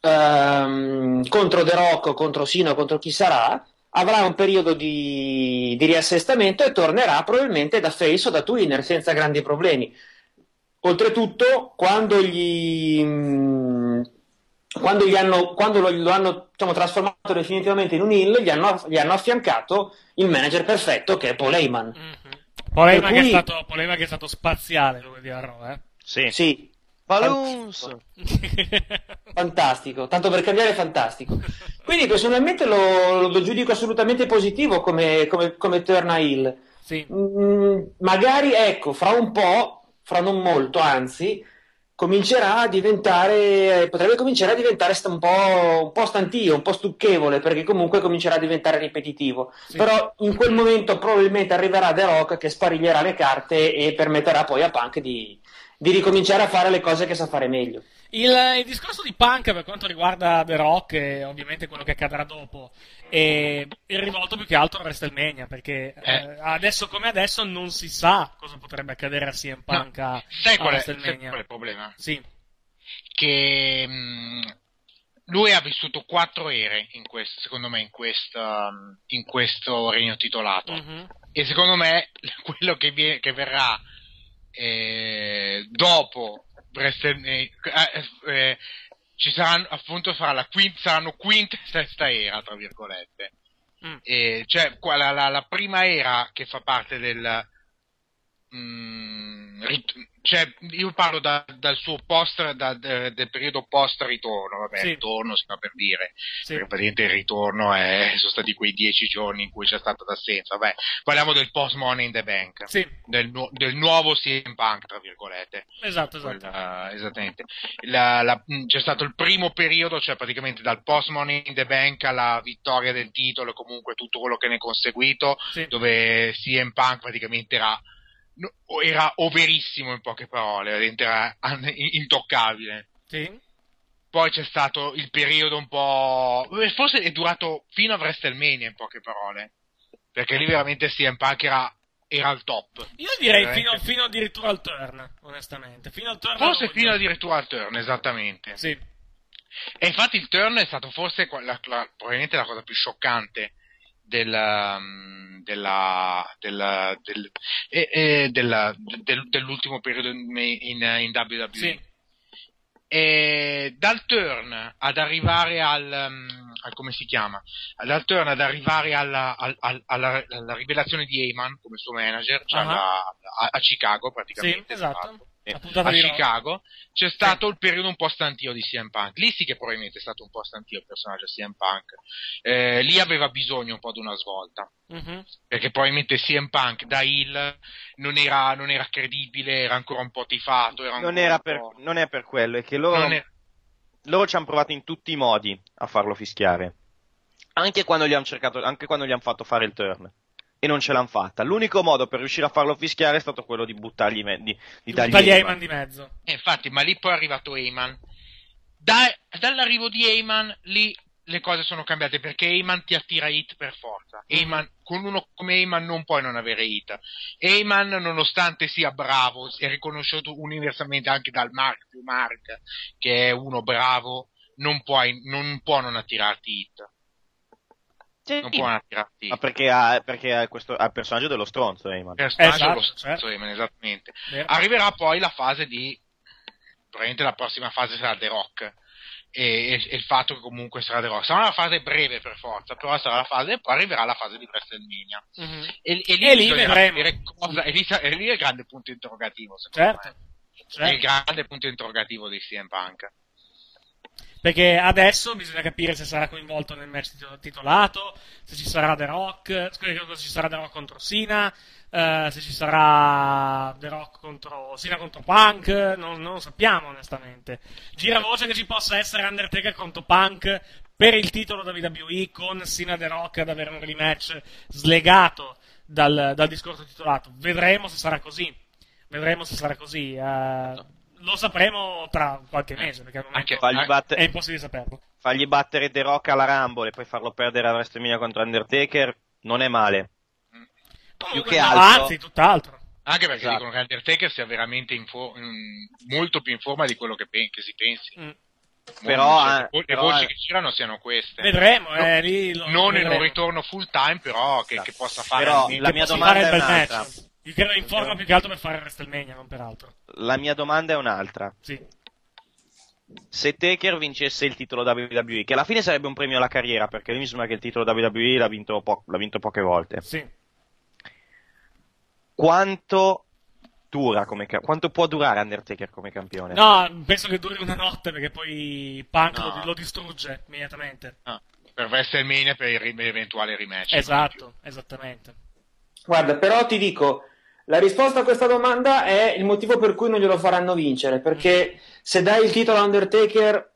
ehm, contro The Rock, contro Sino, contro chi sarà, avrà un periodo di, di, riassestamento e tornerà probabilmente da face o da twinner senza grandi problemi. Oltretutto, quando gli, mm, quando gli hanno, quando lo, lo hanno diciamo, trasformato definitivamente in un hill, gli hanno, gli hanno, affiancato il manager perfetto che è Paul Heyman. Mm-hmm. Paul Heyman, cui... che, è stato, Paul Heyman che è stato spaziale, lo vedi a Raw, eh? Sì. sì. Balloons! fantastico, tanto per cambiare fantastico. Quindi personalmente lo, lo giudico assolutamente positivo come, come, come turn a Hill. Sì. Mm, magari, ecco, fra un po', fra non molto, anzi, comincerà a diventare, potrebbe cominciare a diventare un po', un po' stantio, un po' stucchevole, perché comunque comincerà a diventare ripetitivo. Sì. Però in quel momento probabilmente arriverà The Rock che spariglierà le carte e permetterà poi a Punk di, di ricominciare a fare le cose che sa fare meglio. Il, il, discorso di Punk per quanto riguarda The Rock e ovviamente quello che accadrà dopo è, è rivolto più che altro a WrestleMania perché eh. Eh, adesso come adesso non si sa cosa potrebbe accadere a CM Punk no. a, sai a qual WrestleMania. Sai qual è il problema? Sì. Che mh, mm, lui ha vissuto quattro ere in questo, secondo me in, questa, in questo regno titolato mm-hmm. e secondo me quello che, viene, che verrà eh, dopo eh, eh, ci saranno appunto sarà la quint, saranno quinta e sesta era tra virgolette mm. e, cioè la, la, la, prima era che fa parte del mm, cioè, io parlo da, dal suo post, da, de, del periodo post ritorno, vabbè, sì. ritorno si fa per dire, sì. perché praticamente il ritorno è, sono stati quei dieci giorni in cui c'è stata l'assenza, vabbè, parliamo del post Money in the Bank, sì. del, del, nuovo CM Punk, tra virgolette. Esatto, esatto. Quella, esattamente. La, la, c'è stato il primo periodo, cioè praticamente dal post Money in the Bank alla vittoria del titolo e comunque tutto quello che ne è conseguito, dove CM Punk praticamente era era overissimo in poche parole, era intoccabile. Sì. Poi c'è stato il periodo un po'. Forse è durato fino a WrestleMania in poche parole. Perché lì veramente CM Punk era, era al top. Io direi fino, fino, addirittura al turn, onestamente. Fino al turn forse fino addirittura al turn, esattamente. Sì. E infatti il turn è stato forse la, la, probabilmente la cosa più scioccante della, um, della, della, del, eh, della, del, dell'ultimo periodo in, in, in WWE. Sì. E dal turn ad arrivare al, um, al, come si chiama? Dal turn ad arrivare alla, al, al, alla, alla, rivelazione di Heyman come suo manager, cioè uh-huh. a, a, Chicago praticamente. Sì, esatto a Chicago c'è stato sì. il periodo un po' stantio di CM Punk. Lì sì che probabilmente è stato un po' stantio il personaggio CM Punk. Eh, lì aveva bisogno un po' di una svolta. Uh-huh. Perché probabilmente CM Punk da Hill non era, non era credibile, era ancora un po' tifato. Era non, era per, non, è per quello, è che loro, è... loro ci hanno provato in tutti i modi a farlo fischiare. Anche quando gli hanno cercato, anche quando gli hanno fatto fare il turn e non ce l'hanno fatta. L'unico modo per riuscire a farlo fischiare è stato quello di buttargli me- di, di dargli Buttargli Heyman di mezzo. Eh, infatti, ma lì poi è arrivato Heyman. Da, dall'arrivo di Heyman, lì le cose sono cambiate perché Heyman ti attira hit per forza. Heyman, con uno come Heyman non puoi non avere hit. Heyman, nonostante sia bravo, è riconosciuto universalmente anche dal Mark più Mark, che è uno bravo, non, puoi, non può non attirarti hit. Non può attirarti. Ma perché ha, perché ha, questo, ha il personaggio dello stronzo, Heyman. personaggio Esatto, lo stesso certo. Heyman, esattamente. Vero. Arriverà poi la fase di probabilmente la prossima fase sarà The Rock e, e- e il fatto che comunque sarà The Rock sarà una fase breve per forza però sarà la fase e poi arriverà la fase di WrestleMania Mhm. e, e lì, E lì vedremo. cosa- e lì, e lì è il grande punto interrogativo secondo Certo. me è certo. il grande punto interrogativo di CM Punk Perché adesso bisogna capire se sarà coinvolto nel match tito- titolato, se ci sarà The Rock, se ci sarà The Rock contro Cena, eh, se ci sarà The Rock contro Cena contro Punk, non, non lo sappiamo onestamente. Gira voce che ci possa essere Undertaker contro Punk per il titolo WWE con Cena The Rock ad avere un rematch slegato dal, dal discorso titolato. Vedremo se sarà così. Vedremo se sarà così. eh, lo sapremo tra qualche mese, perché al momento Fagli, è batte- impossibile saperlo. fargli battere The Rock alla Rumble e poi farlo perdere a WrestleMania contro Undertaker non è male. Più che No, altro, Anzi, tutt'altro. anche perché Esatto. dicono che Undertaker sia veramente in fo- in- molto più in forma di quello che, pen- che si pensi Mm. Però, eh, le però, voci eh, che girano siano queste Vedremo, No, eh, lì lo- non in vedremo. un ritorno full time però che, che possa fare Però la mia domanda è un'altra. match. Io credo in forma più che altro per fare WrestleMania, non per altro. La mia domanda è un'altra. Sì. Se Taker vincesse il titolo WWE, che alla fine sarebbe un premio alla carriera, perché lui mi sembra che il titolo WWE l'ha vinto, po- l'ha vinto poche volte. Sì. Quanto dura come ca- quanto può durare Undertaker come campione? No, penso che duri una notte perché poi Punk No. lo, lo distrugge immediatamente. Ah, per WrestleMania per il ri- l'eventuale rematch Esatto, esattamente. Guarda, però ti dico, la risposta a questa domanda è il motivo per cui non glielo faranno vincere, perché se dai il titolo a Undertaker,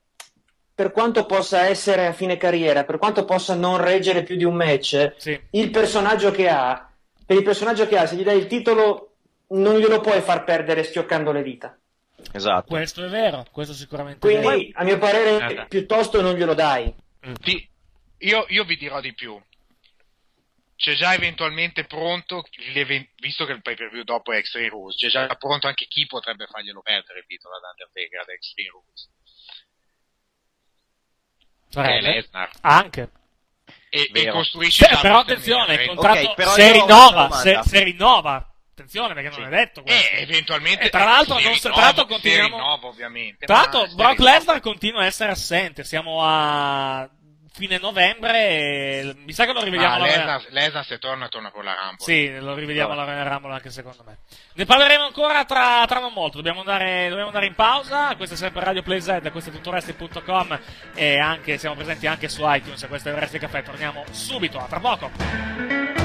per quanto possa essere a fine carriera, per quanto possa non reggere più di un match, Sì. il personaggio che ha, per il personaggio che ha, se gli dai il titolo, non glielo puoi far perdere schioccando le dita. Esatto. Questo è vero, questo sicuramente è Quindi, a mio parere, Guarda. piuttosto non glielo dai. Ti- io, io vi dirò di più. C'è già eventualmente pronto, visto che il pay per view dopo è Extreme Rules, c'è già pronto anche chi potrebbe farglielo perdere il titolo ad Undertaker ad Extreme Rules. Sarebbe. Lesnar. Anche. E, e costruisce Se- già però attenzione, il 30. contratto Ok, però se rinnova, se, se rinnova. Attenzione perché non Sì. è detto questo. E eventualmente E tra l'altro, non- tra rinnovo- l'altro se continuiamo- rinnovo, ovviamente. Tra l'altro, Brock Lesnar continua a essere assente. Siamo a fine novembre. E... Mi sa che lo rivediamo Lesnar, Lesnar se torna, torna con la Rumble. Sì, lo rivediamo alla Royal Rumble anche secondo me. Ne parleremo ancora tra, tra non molto. Dobbiamo andare, dobbiamo andare in pausa. Questo è sempre Radio Play Z, questo è tuttoresting.com e anche, siamo presenti anche su iTunes. Questo è il Wrestling Caffè. Torniamo subito. A tra poco.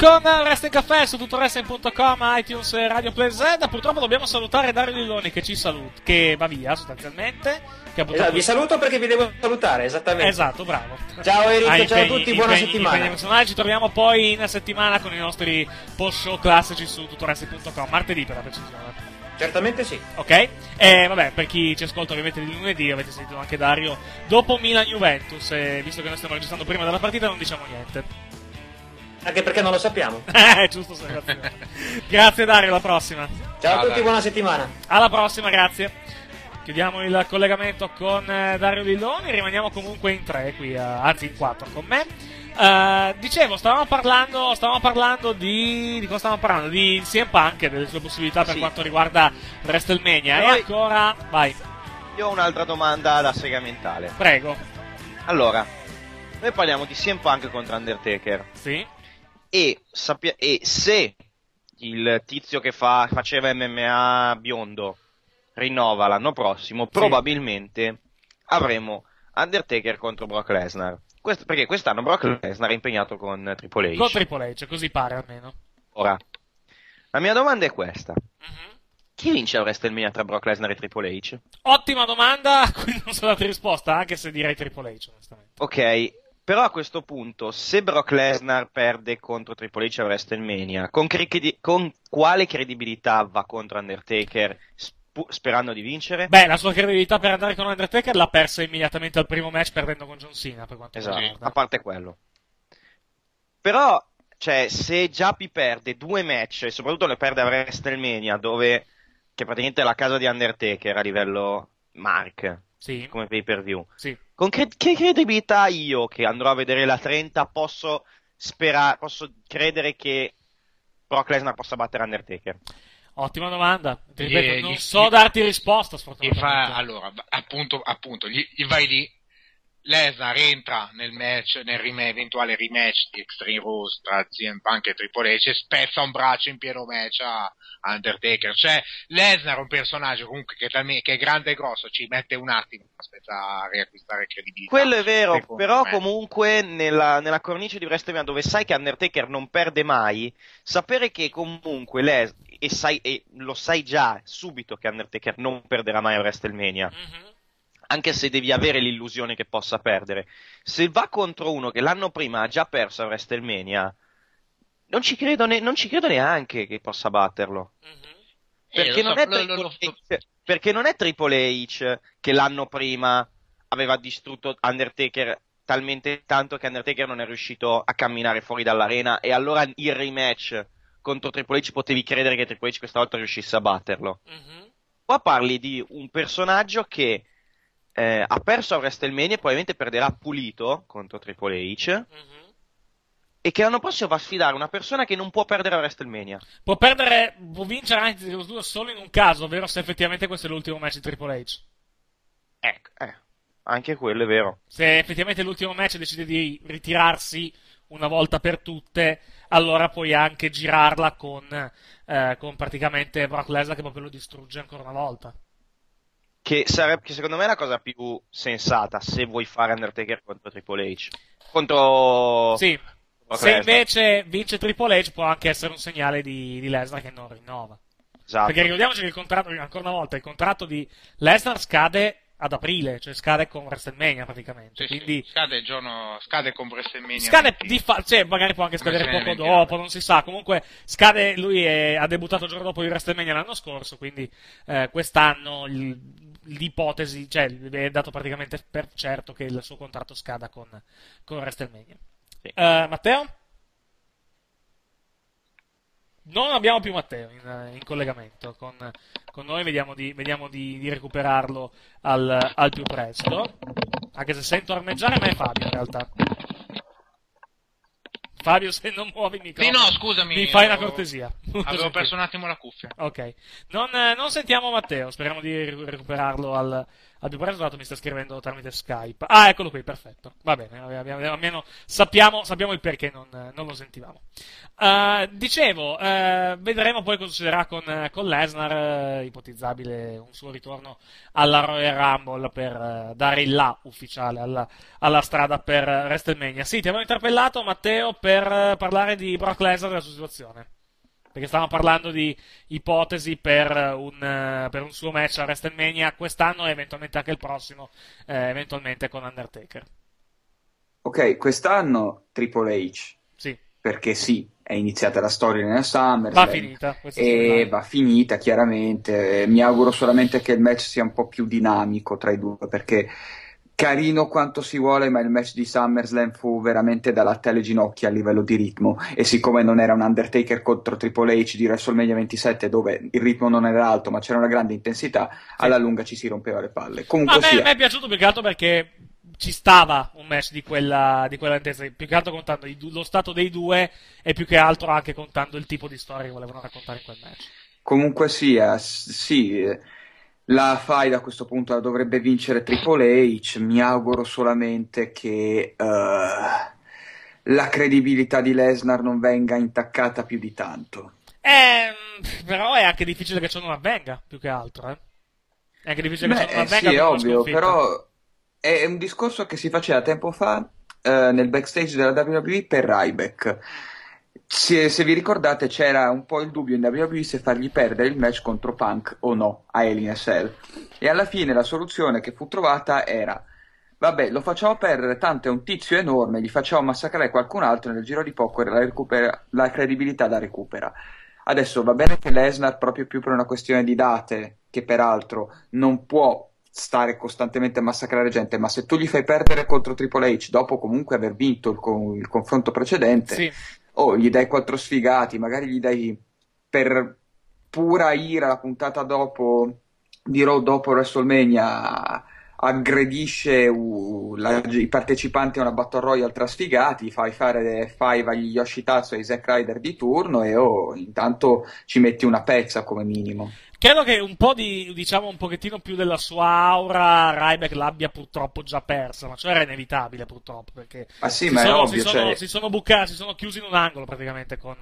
Con Wrestling Caffè su tuttoresting.com, iTunes e Radio Play Z. Purtroppo dobbiamo salutare Dario Lilloni che ci saluta, che va via sostanzialmente. Esatto, vi saluto perché vi devo salutare, esattamente. Esatto, bravo. Ciao Enrico, Ah, ciao a impegni- tutti, buona impegni- settimana. impegni. Ci troviamo poi in settimana con i nostri post show classici su tuttoresting.com, martedì per la precisione. Certamente sì. Ok? E vabbè, per chi ci ascolta ovviamente di lunedì, avete sentito anche Dario dopo Milan Juventus. E visto che noi stiamo registrando prima della partita, non diciamo niente. Anche perché non lo sappiamo. Eh, giusto. Grazie Dario, alla prossima. Ciao a tutti, Dario. buona settimana. Alla prossima, grazie. Chiudiamo il collegamento con eh, Dario Lilloni, rimaniamo comunque in tre qui, eh, anzi in quattro con me. Eh, dicevo, stavamo parlando, stavamo parlando di, di cosa stavamo parlando? Di CM Punk e delle sue possibilità per Sì. quanto riguarda WrestleMania. Noi- E ancora, vai, Io ho un'altra domanda da sega mentale. prego. Allora, noi parliamo di CM Punk contro Undertaker. Sì, E, sappia- e se il tizio che fa- faceva MMA biondo rinnova l'anno prossimo, probabilmente avremo Undertaker contro Brock Lesnar. Questo- perché quest'anno Brock Lesnar è impegnato con Triple H. Con Triple H, così pare almeno. Ora, la mia domanda è questa. Mhm. Chi vince a WrestleMania tra Brock Lesnar e Triple H? Ottima domanda, a cui non so date risposta, anche se direi Triple H, onestamente. Ok, però a questo punto, se Brock Lesnar perde contro Triple H a WrestleMania, con, cre- con quale credibilità va contro Undertaker sp- sperando di vincere? Beh, la sua credibilità per andare con Undertaker l'ha persa immediatamente al primo match perdendo con John Cena, per quanto Esatto, riguarda. a parte quello. Però, cioè, se Giappi perde due match, e soprattutto le perde a WrestleMania, dove, che praticamente è la casa di Undertaker a livello mark, Sì. come pay per view, Sì. Con che, che credibilità io, che andrò a vedere la 30, posso sperare, posso credere che Brock Lesnar possa battere Undertaker? Ottima domanda. Ti Gli- ripeto, non gli- so gli- darti risposta, Gli sfortunatamente. fa, allora, appunto, appunto gli, gli vai lì, Lesnar entra nel match, nel rima- eventuale rematch di Extreme Rules tra CM Punk e Triple H e spezza un braccio in pieno match a Undertaker. Cioè, Lesnar è un personaggio comunque che, che è grande e grosso, ci mette un attimo aspetta a riacquistare credibilità. Quello è vero, però me. comunque nella, nella cornice di WrestleMania dove sai che Undertaker non perde mai, sapere che comunque Les, e, sai, e lo sai già subito che Undertaker non perderà mai a WrestleMania, anche se devi avere l'illusione che possa perdere, se va contro uno che l'anno prima ha già perso a WrestleMania, non ci credo, ne- non ci credo neanche che possa batterlo. Perché, Eh, lo non so, è lo- Triple lo- H, perché non è Triple H che l'anno prima aveva distrutto Undertaker talmente tanto che Undertaker non è riuscito a camminare fuori dall'arena e allora il rematch contro Triple H potevi credere che Triple H questa volta riuscisse a batterlo. Qua parli di un personaggio che eh, ha perso a WrestleMania e probabilmente perderà pulito contro Triple H e che l'anno prossimo va a sfidare una persona che non può perdere a WrestleMania. Può perdere, può vincere anche Zero Due solo in un caso, ovvero se effettivamente questo è l'ultimo match di Triple H. Ecco, eh, anche quello è vero. Se effettivamente l'ultimo match decide di ritirarsi una volta per tutte, allora puoi anche girarla con, eh, con praticamente Brock Lesnar che proprio lo distrugge ancora una volta. Che sarebbe, che secondo me è la cosa più sensata se vuoi fare Undertaker contro Triple H. Contro. Sì. Brock Se Lesnar. invece vince Triple H può anche essere un segnale di, di Lesnar che non rinnova. Esatto. Perché ricordiamoci che il contratto, ancora una volta, il contratto di Lesnar scade ad aprile, cioè scade con WrestleMania praticamente. Sì, sì, Quindi scade il giorno, scade con WrestleMania. scade 20. di fa- cioè magari può anche scadere poco dopo, non si sa. Comunque scade, lui è- ha debuttato il giorno dopo di WrestleMania l'anno scorso, quindi eh, quest'anno il- l'ipotesi, cioè è dato praticamente per certo che il suo contratto scada con, con WrestleMania. Eh, Matteo? Non abbiamo più Matteo in, in collegamento con, con noi, vediamo, di, vediamo di, di recuperarlo al, al più presto. Anche se sento armeggiare me è Fabio in realtà. Fabio, se non muovi il microfono, Sì, no, scusami. mi fai una cortesia. Avevo perso un attimo la cuffia. Ok, non, eh, non sentiamo Matteo, speriamo di recuperarlo al, al più presto, dato mi sta scrivendo tramite Skype. Ah, eccolo qui, perfetto, va bene, almeno sappiamo, sappiamo il perché non, non lo sentivamo. Eh, dicevo, eh, vedremo poi cosa succederà con, con Lesnar, eh, ipotizzabile un suo ritorno alla Royal Rumble per dare il là ufficiale alla, alla strada per WrestleMania. Sì, ti abbiamo interpellato Matteo per parlare di Brock Lesnar e della sua situazione. Perché stavamo parlando di ipotesi per un, eh, per un suo match a WrestleMania quest'anno e eventualmente anche il prossimo, eh, eventualmente con Undertaker. Ok, quest'anno Triple H. Sì. Perché sì, è iniziata la storia nella SummerSlam. Va finita E va finita, chiaramente. Eh, Mi auguro solamente che il match sia un po' più dinamico tra i due, perché carino quanto si vuole, ma il match di SummerSlam fu veramente da latte alle ginocchia a livello di ritmo. E siccome non era un Undertaker contro Triple H di WrestleMania 27, dove il ritmo non era alto, ma c'era una grande intensità, alla lunga ci si rompeva le palle. Comunque A me, sia. a me è piaciuto più che altro perché ci stava un match di quella, di quella intensità, più che altro contando lo stato dei due e più che altro anche contando il tipo di storia che volevano raccontare in quel match. Comunque sia, sì, eh, la faida a questo punto la dovrebbe vincere Triple H. Mi auguro solamente che eh, la credibilità di Lesnar non venga intaccata più di tanto. Eh, però è anche difficile che ciò non avvenga, più che altro, eh. È anche difficile che Beh, ciò non avvenga sì, ovvio, però è un discorso che si faceva tempo fa eh, nel backstage della WWE per Ryback. Se, se, vi ricordate c'era un po' il dubbio in WWE se fargli perdere il match contro Punk o no a Alien SL e alla fine la soluzione che fu trovata era vabbè lo facciamo perdere tanto è un tizio enorme gli facciamo massacrare qualcun altro nel giro di poco la, recupera, la credibilità la recupera adesso va bene che Lesnar proprio più per una questione di date che peraltro non può stare costantemente a massacrare gente, ma se tu gli fai perdere contro Triple H dopo comunque aver vinto il, con, il confronto precedente, sì. O gli dai quattro sfigati, magari gli dai per pura ira la puntata dopo di Raw dopo WrestleMania aggredisce uh, la, i partecipanti a una Battle Royale tra sfigati, fai fare five agli Yoshitatsu e ai Zack Ryder di turno e oh, intanto ci metti una pezza come minimo. Credo che un po' di, diciamo, un pochettino più della sua aura Ryback l'abbia purtroppo già persa, ma ciò era inevitabile purtroppo, perché ah, sì, si, sono, ovvio, si, sono, cioè... si, sono bucati, si sono chiusi in un angolo praticamente con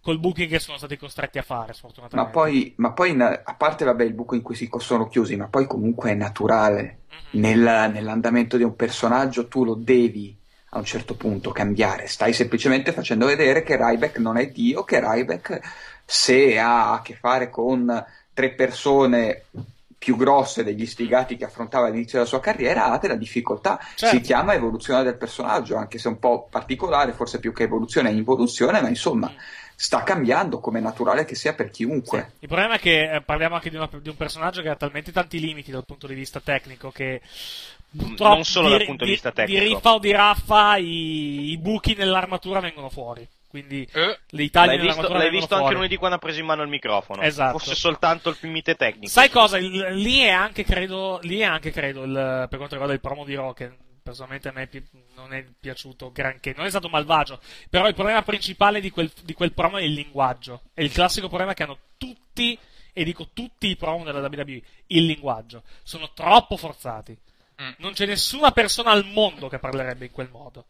col booking che sono stati costretti a fare, sfortunatamente. Ma poi, ma poi a parte vabbè, il buco in cui si sono chiusi, ma poi comunque è naturale. Mm-hmm. Nel, nell'andamento di un personaggio tu lo devi a un certo punto cambiare, stai semplicemente facendo vedere che Ryback non è Dio, che Ryback se ha a che fare con tre persone più grosse degli sfigati che affrontava all'inizio della sua carriera ha della difficoltà. Certo. Si chiama evoluzione del personaggio, anche se un po' particolare, forse più che evoluzione è involuzione, ma insomma sta cambiando come è naturale che sia per chiunque. Sì. Il problema è che eh, parliamo anche di, una, di, un personaggio che ha talmente tanti limiti dal punto di vista tecnico che purtroppo non solo di, dal punto di, vista tecnico. Di riffa o di raffa i, i buchi nell'armatura vengono fuori. Quindi eh, le Italie l'hai visto, l'hai visto anche lunedì quando ha preso in mano il microfono. Esatto. Fosse soltanto il limite tecnico. Sai cosa? Lì è anche, credo, lì è anche, credo il, per quanto riguarda il promo di che personalmente a me non è piaciuto granché. Non è stato malvagio, però il problema principale di quel, di quel promo è il linguaggio. È il classico problema che hanno tutti, e dico tutti i promo della WWE, il linguaggio. Sono troppo forzati. Mm. Non c'è nessuna persona al mondo che parlerebbe in quel modo.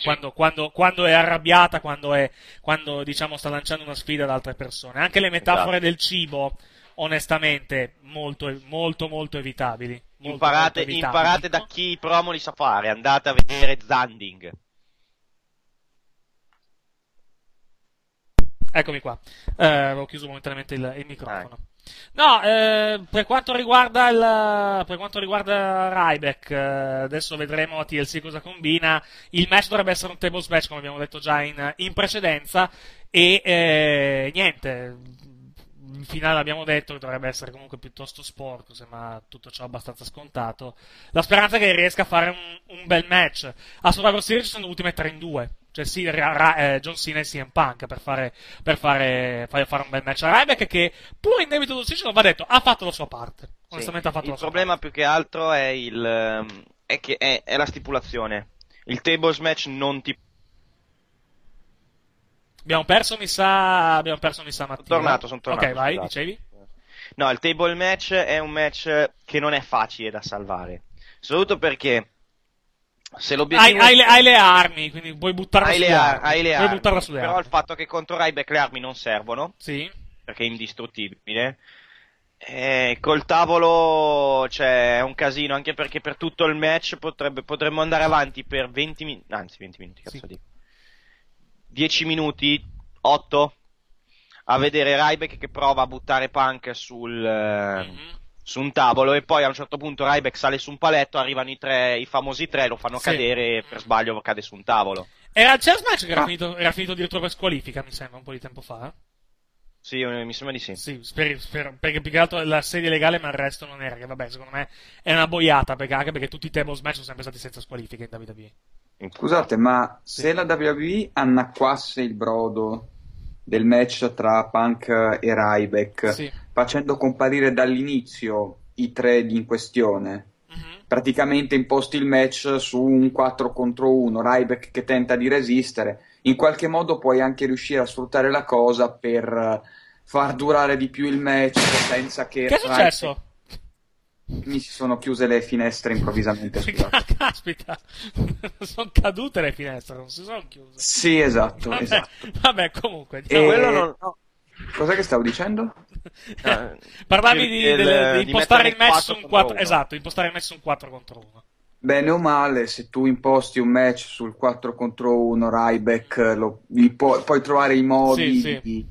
Quando, quando, quando, è arrabbiata, quando, è, quando diciamo, sta lanciando una sfida ad altre persone. Anche le metafore esatto. del cibo, onestamente, molto, molto, molto evitabili. Molto, imparate, molto evitabili. imparate da chi i promo li sa fare, andate a vedere Zanding. Eccomi qua, eh, avevo chiuso momentaneamente il, il microfono. Ah. No, eh, per quanto riguarda il, per quanto riguarda Ryback, eh, adesso vedremo a TLC cosa combina. Il match dovrebbe essere un tables match, come abbiamo detto già in, in precedenza. E eh, niente, in finale abbiamo detto che dovrebbe essere comunque piuttosto sporco, sembra tutto ciò abbastanza scontato. La speranza è che riesca a fare un, un bel match. A Survivor Series sono ultime 3 in 2 cioè sì, ra, eh, John Cena e CM Punk per fare, per fare, fare, fare un bel match. A Ryback che pur in debito d'ufficio va detto ha fatto la sua parte. Onestamente sì, ha fatto il problema più che altro è, il, ehm, è, che è, è la stipulazione. Il tables match non ti abbiamo perso mi sa abbiamo perso mi sa sono tornato sono tornato ok vai scusate. dicevi no il table match è un match che non è facile da salvare soprattutto perché se l'obiettivo hai, hai, le, hai, le, armi, quindi puoi buttarla hai sulle le, armi. Hai le puoi armi. buttarla sulle Però armi. il fatto che contro Ryback le armi non servono, sì. perché è indistruttibile, eh, col tavolo cioè, è un casino, anche perché per tutto il match potrebbe, potremmo andare avanti per 20 minuti, anzi 20 minuti, cazzo sì. dico. 10 minuti, 8, a vedere Ryback che prova a buttare Punk sul... Mm-hmm su un tavolo e poi a un certo punto Ryback sale su un paletto, arrivano i tre, i famosi tre, lo fanno sì. cadere e per sbaglio cade su un tavolo. Era il chess match che era, ah. finito, era finito addirittura per squalifica, mi sembra, un po' di tempo fa. Sì, mi sembra di sì. Sì, spero, spero, perché più che altro la serie legale, ma il resto non era, che vabbè, secondo me è una boiata, perché anche perché tutti i tables match sono sempre stati senza squalifiche in WWE. Scusate, ma sì. se la WWE annacquasse il brodo del match tra Punk e Ryback, sì. facendo comparire dall'inizio i tre in questione. Mm-hmm. Praticamente imposti il match su un 4 contro 1, Ryback che tenta di resistere. In qualche modo puoi anche riuscire a sfruttare la cosa per far durare di più il match senza che. Che è successo? Mi si sono chiuse le finestre improvvisamente. Caspita, sono cadute le finestre, non si sono chiuse. Sì, esatto. Vabbè, esatto. vabbè comunque. Diciamo, e... quello non... no. Cos'è che stavo dicendo? Eh, Parlavi di, del, di, di impostare il match su un 4 esatto, impostare il match su un 4 contro 1. bene o male, se tu imposti un match sul 4 contro 1, Ryback, lo, gli pu- puoi trovare i modi Sì, sì. di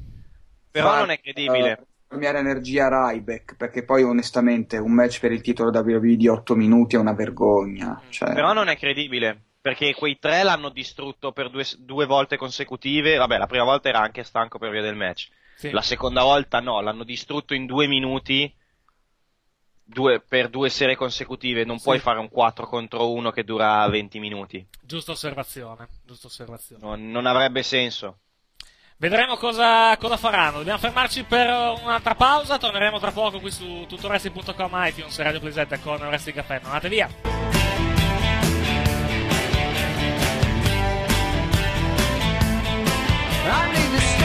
Però far, non è credibile. eh, risparmiare energia a Ryback, perché poi onestamente un match per il titolo WWE di 8 minuti è una vergogna. Cioè, Però non è credibile, perché quei tre l'hanno distrutto per due, due volte consecutive. Vabbè, la prima volta era anche stanco per via del match. Sì. La seconda volta no, l'hanno distrutto in due minuti due- per due serie consecutive. Non puoi fare un 4 contro 1 che dura 20 minuti. Giusta osservazione, giusta osservazione. Non, non avrebbe senso. Vedremo cosa, cosa faranno. Dobbiamo fermarci per un'altra pausa. Torneremo tra poco qui su tuttoWrestling.com iTunes Radio Playsette con Wrestling Caffè. Non andate via. I need distraction,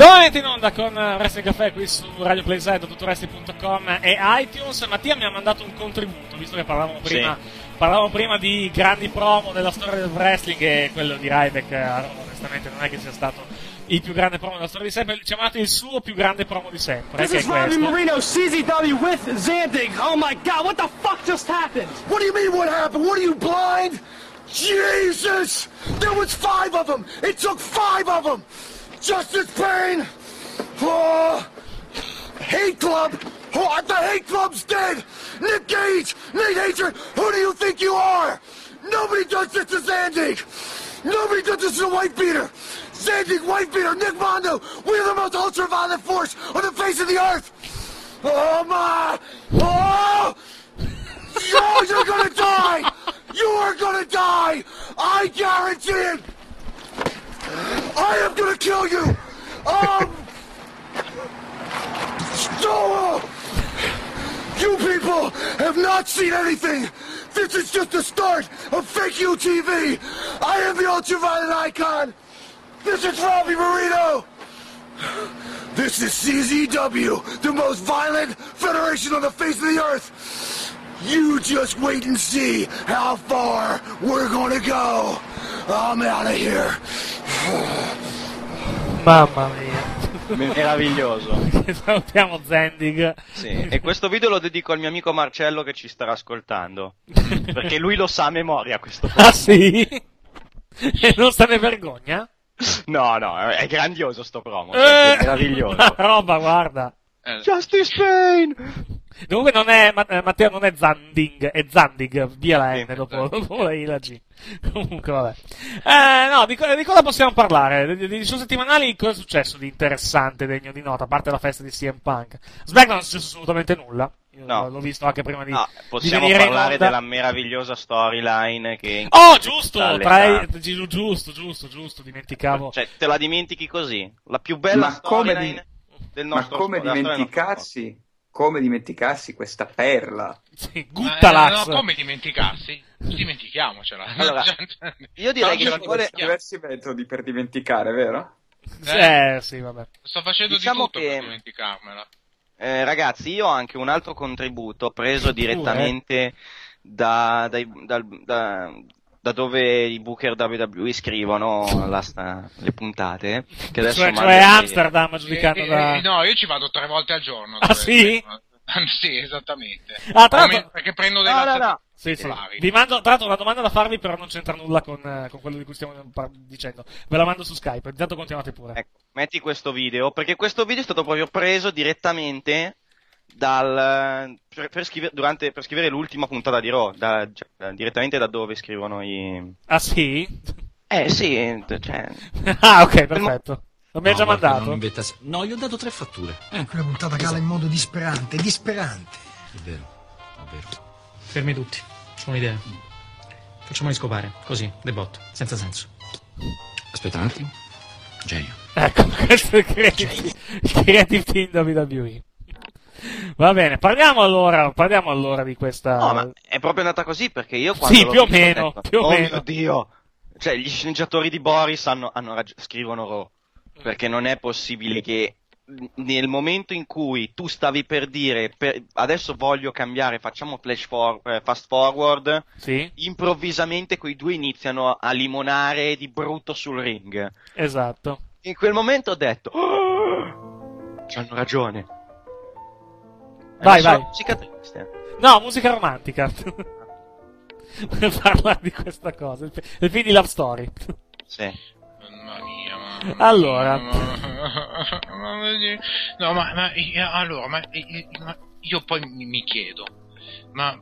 Nuovamente in onda con eh, Wrestling Caffè qui su Radio Playside, tuttoWrestling.com e iTunes. Mattia mi ha mandato un contributo, visto che parlavamo prima, parlavamo prima di grandi promo della storia del wrestling e quello di Ryback, eh, onestamente non è che sia stato il più grande promo della storia di sempre, ci ha mandato il suo più grande promo di sempre, This is Robbie questo. Marino, CZW with Zandig. Oh my god, what the fuck just happened? What do you mean what happened? What are you blind? Jesus! There was five of them! It took five of them! Justice Pain! Oh, hate Club! Oh, the Hate Club's dead! Nick Gage! Nate Hatred! Who do you think you are? Nobody does this to Zandig! Nobody does this to White Beater! Zandig, White Beater, Nick Mondo! We're the most ultra-violent force on the face of the earth! Oh my! Oh! Oh, you're gonna die! You are gonna die! I guarantee it! I am gonna kill you! Um... So, you people have not seen anything! This is just the start of fake UTV! I am the ultraviolet icon! This is Robbie Marino! This is CZW, the most violent federation on the face of the earth! You just wait and see how far we're gonna go! I'm out of here! Mamma mia. Meraviglioso. Salutiamo Zendig. Sì, e questo video lo dedico al mio amico Marcello che ci starà ascoltando. Perché lui lo sa a memoria questo Ah sì? E non se ne vergogna? No, no, è grandioso sto promo. Eh, è meraviglioso. Roba, guarda. Justice Pain! Comunque non è, Ma- eh, Matteo non è Zandig, è Zandig, via la N dopo, dopo la I la G. Comunque vabbè. Eh, no, di, di cosa possiamo parlare? Di, di, di settimanali cosa è successo di interessante, degno di nota, a parte la festa di CM Punk? SmackDown non è successo assolutamente nulla. Io No. l'ho visto anche prima di, No, di possiamo in parlare della meravigliosa storyline che... Oh, giusto! Tra i- carte. gi- giusto, giusto, giusto, dimenticavo. Cioè, te la dimentichi così? La più bella Ma come, storyline del ma nostro come del nostro dimenticarsi? Come dimenticarsi questa perla? Eh, Guttalax. no, come dimenticarsi? Dimentichiamocela. Allora, io direi che Ci vuole... diversi metodi per dimenticare, vero? Eh, sì, vabbè. Sto facendo Diciamo di tutto che- per dimenticarmela. Eh, ragazzi, io ho anche un altro contributo preso direttamente da, dai- dal- da- da dove i booker WWE scrivono la sta- le puntate. Che adesso Cioè, mando cioè in- Amsterdam, giudicando Eh, da... eh, no, io ci vado tre volte al giorno. Ah, sì? sì, esattamente. Ah, tra l'altro- Perché prendo dei No, no, latte no. Sì, sì. Vi mando, tra l'altro, una domanda da farvi, però non c'entra nulla con, eh, con quello di cui stiamo par- dicendo. Ve la mando su Skype, intanto continuate pure. Ecco, metti questo video, perché questo video è stato proprio preso direttamente dal, per, per scrivere, durante, per scrivere l'ultima puntata di Raw, da- cioè, da- direttamente da dove scrivono i... Ah, sì? Eh sì, cioè... ah, ok, perfetto. Lo mi ha No, già guarda, mandato? non inventa- No, gli ho dato tre fatture. Eh, Quella puntata cala in modo disperante, disperante. è vero, è vero. Fermi tutti. Ho un'idea. Facciamoli scopare, così, de botto, senza senso. Aspetta un attimo. Genio. Ecco, questo è il creative, il creative team WWE. Va bene, parliamo allora, parliamo allora di questa... No, ma è proprio andata così perché io quando Sì, più o meno, detto, più o oh meno." mio Dio! Cioè, gli sceneggiatori di Boris hanno, hanno rag- scrivono Raw. Perché non è possibile che nel momento in cui tu stavi per dire per- adesso voglio cambiare, facciamo flash for- eh, fast forward, Sì. improvvisamente quei due iniziano a limonare di brutto sul ring. Esatto. In quel momento ho detto, "Oh, c'hanno ragione. Vai, vai. musica triste. No, musica romantica. per parlare di questa cosa. Il, il film di Love Story. Sì. Mamma mia, mamma Allora. Mamma mia. No, ma, ma eh, allora, ma, eh, ma io poi mi, mi chiedo, ma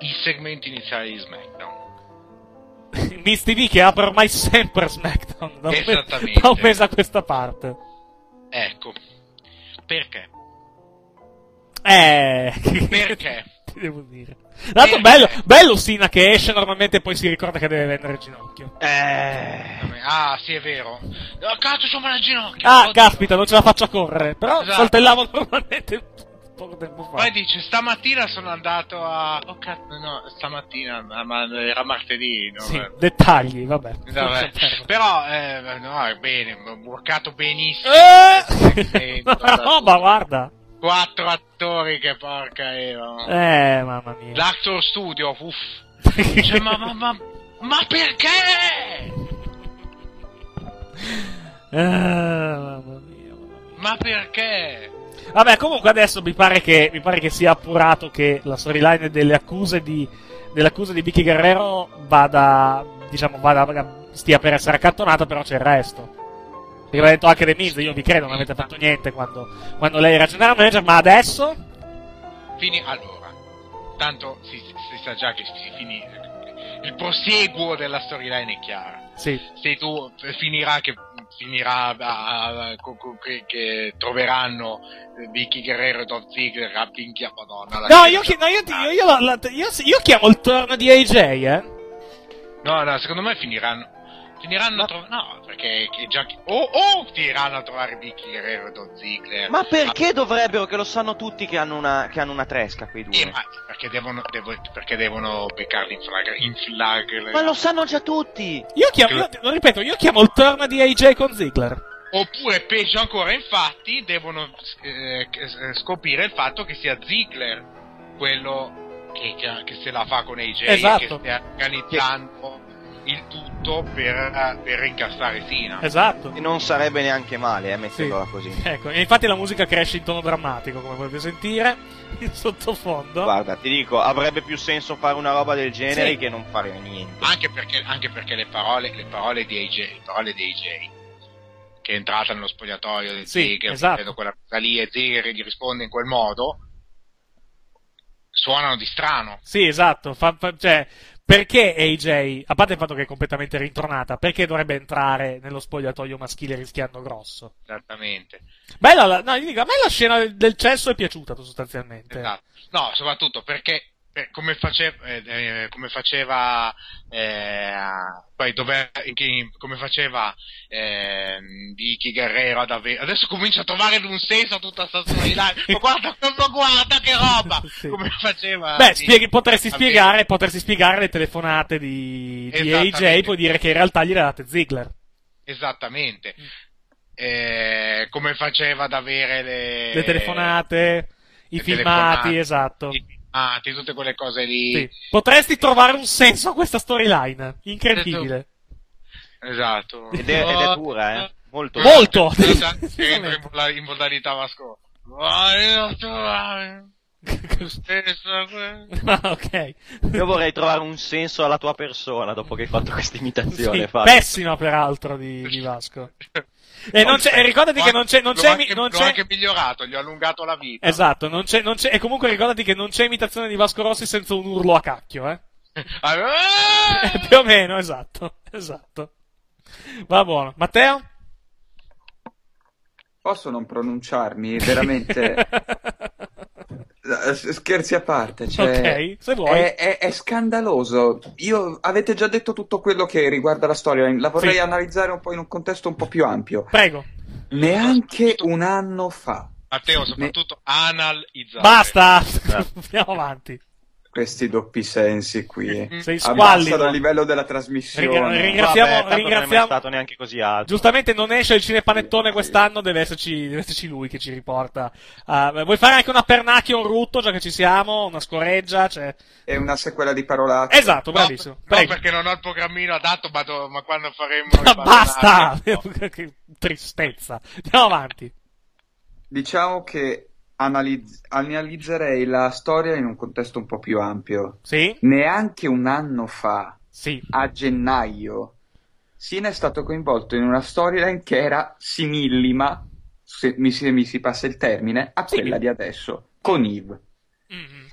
il segmento iniziale di SmackDown, Misty V che apre ormai sempre SmackDown. Da un, mese- Esattamente. da un mese a questa parte. ecco, perché? Eh. Perché? Ti devo dire. L'altro, bello, bello Sina che esce normalmente e poi si ricorda che deve vendere il ginocchio. Eh. Ah, sì, è vero. Oh, cazzo, c'ho male al ginocchio. Ah, Oddio. caspita, non ce la faccio a correre. Però Esatto. saltellavo normalmente poco tempo fa. Poi dice, stamattina sono andato a... Oh cazzo, no, stamattina, ma era martedì, no? Sì, dettagli, vabbè. Vabbè. Però, eh, no, è bene, ho workato benissimo. Eh! Sento, Ma guarda. Quattro attori che porca io. Eh, mamma mia. L'Actor Studio, uff. Cioè, ma, ma, ma, ma perché? Eh, mamma mia. Ma perché? Vabbè, comunque adesso mi pare che, mi pare che sia appurato che la storyline delle accuse di, delle accuse di Vicky Guerrero vada, diciamo, vada, stia per essere accantonata, però c'è il resto. Perché aveva detto anche The Miz, io vi credo, non avete fatto niente quando, quando lei era general manager, ma adesso? Fini, allora, tanto si, si sa già che si finì. Il prosieguo della storyline è chiaro. Sì. Se tu finirà che finirà a- a- co- co- che, che troveranno eh, Vicky Guerrero e Dolph Ziggler a pinchia madonna. No, io, chi- no, io, io, io, io- io chiamo il turno di AJ, eh. No, no, secondo me finiranno. Finiranno a trovare. No, perché che già. O oh, finiranno a trovare Vicky Guerrero e Dolph Ziggler. Ma perché dovrebbero? Che lo sanno tutti che hanno una, che hanno una tresca quei due. Eh, ma perché devono, devo- perché devono beccarli in flag. In flag Ma lo sanno già tutti! Io chiamo, io- lo ripeto, io chiamo il turno di AJ con Ziggler. Oppure, peggio ancora, infatti, devono eh, eh, scoprire il fatto che sia Ziggler quello che, che- che se la fa con AJ Esatto. che stia organizzando il tutto per, per incastrare Sina. Esatto. E non sarebbe neanche male, eh, Sì. metterla così. Ecco, e infatti la musica cresce in tono drammatico, come potete sentire, in sottofondo. Guarda, ti dico, avrebbe più senso fare una roba del genere Sì. che non fare niente. Anche perché, anche perché le, parole, le parole di AJ, le parole di AJ che è entrata nello spogliatoio di Sì, Ziggler, esatto. quella cosa lì e Ziggler gli risponde in quel modo, suonano di strano. Sì, esatto. Fa- fa- cioè, perché AJ, a parte il fatto che è completamente rintornata, perché dovrebbe entrare nello spogliatoio maschile rischiando grosso? Esattamente. Bella la, no, dico, a me la scena del, del cesso è piaciuta sostanzialmente. Esatto. No, soprattutto perché eh, come, faceva, eh, eh, come faceva eh, poi dove, come faceva eh, Vicky Guerrero ad avere adesso comincia a trovare un senso a tutta sta storyline ma guarda, guarda che roba! Sì. come faceva Beh, spieghi- potresti, spiegare, potresti spiegare le telefonate di, di AJ, puoi dire che in realtà gliele ha date Ziggler. esattamente. Eh, come faceva ad avere le, Le telefonate, i le filmati, telefonate, esatto. i filmati, tutte quelle cose lì Sì. Potresti trovare un senso a questa storyline. Incredibile. esatto Ed è, ed è dura, eh. Molto. Molto! Entra in, moda- in modalità Vasco. Ah, ok. Io vorrei trovare un senso alla tua persona dopo che hai fatto questa imitazione. Sì, Fabio. pessima peraltro di, di Vasco. E non c'è, e ricordati che non c'è, non c'è, anche, non c'è- anche migliorato, gli ho allungato la vita. esatto, non c'è, non c'è, e comunque ricordati che non c'è imitazione di Vasco Rossi senza un urlo a cacchio, eh. Ah, Eh, Più o meno, esatto, esatto. Va buono. Matteo? Posso non pronunciarmi? Veramente. Eh, Scherzi a parte, cioè, Ok, se vuoi. È, è- è scandaloso. Io avete già detto tutto quello che riguarda la storia, la vorrei Sì. analizzare un po' in un contesto un po' più ampio. Prego. Neanche un anno fa. Matteo, soprattutto analizzato. Basta! Andiamo avanti. Questi doppi sensi qui. Sei squallido. Il livello della trasmissione. Ringra- ringraziamo, Vabbè, tanto non è ringraziamo- stato neanche così alto. Giustamente non esce il cinepanettone quest'anno, deve esserci, deve esserci lui che ci riporta. Ah, vuoi fare anche una pernacchia, un rutto, già che ci siamo, una scoreggia? Cioè... È una sequela di parolacce. Esatto, bravissimo. No, Prego. perché non ho il programmino adatto, ma, do- ma quando faremo... Ma basta! che tristezza. Andiamo avanti. Diciamo che analizz- analizzerei la storia in un contesto un po' più ampio. Sì? Neanche un anno fa, Sì. a gennaio, Sina è stato coinvolto in una storyline che era simillima, se mi, si- mi si passa il termine, a quella di adesso, con Eve.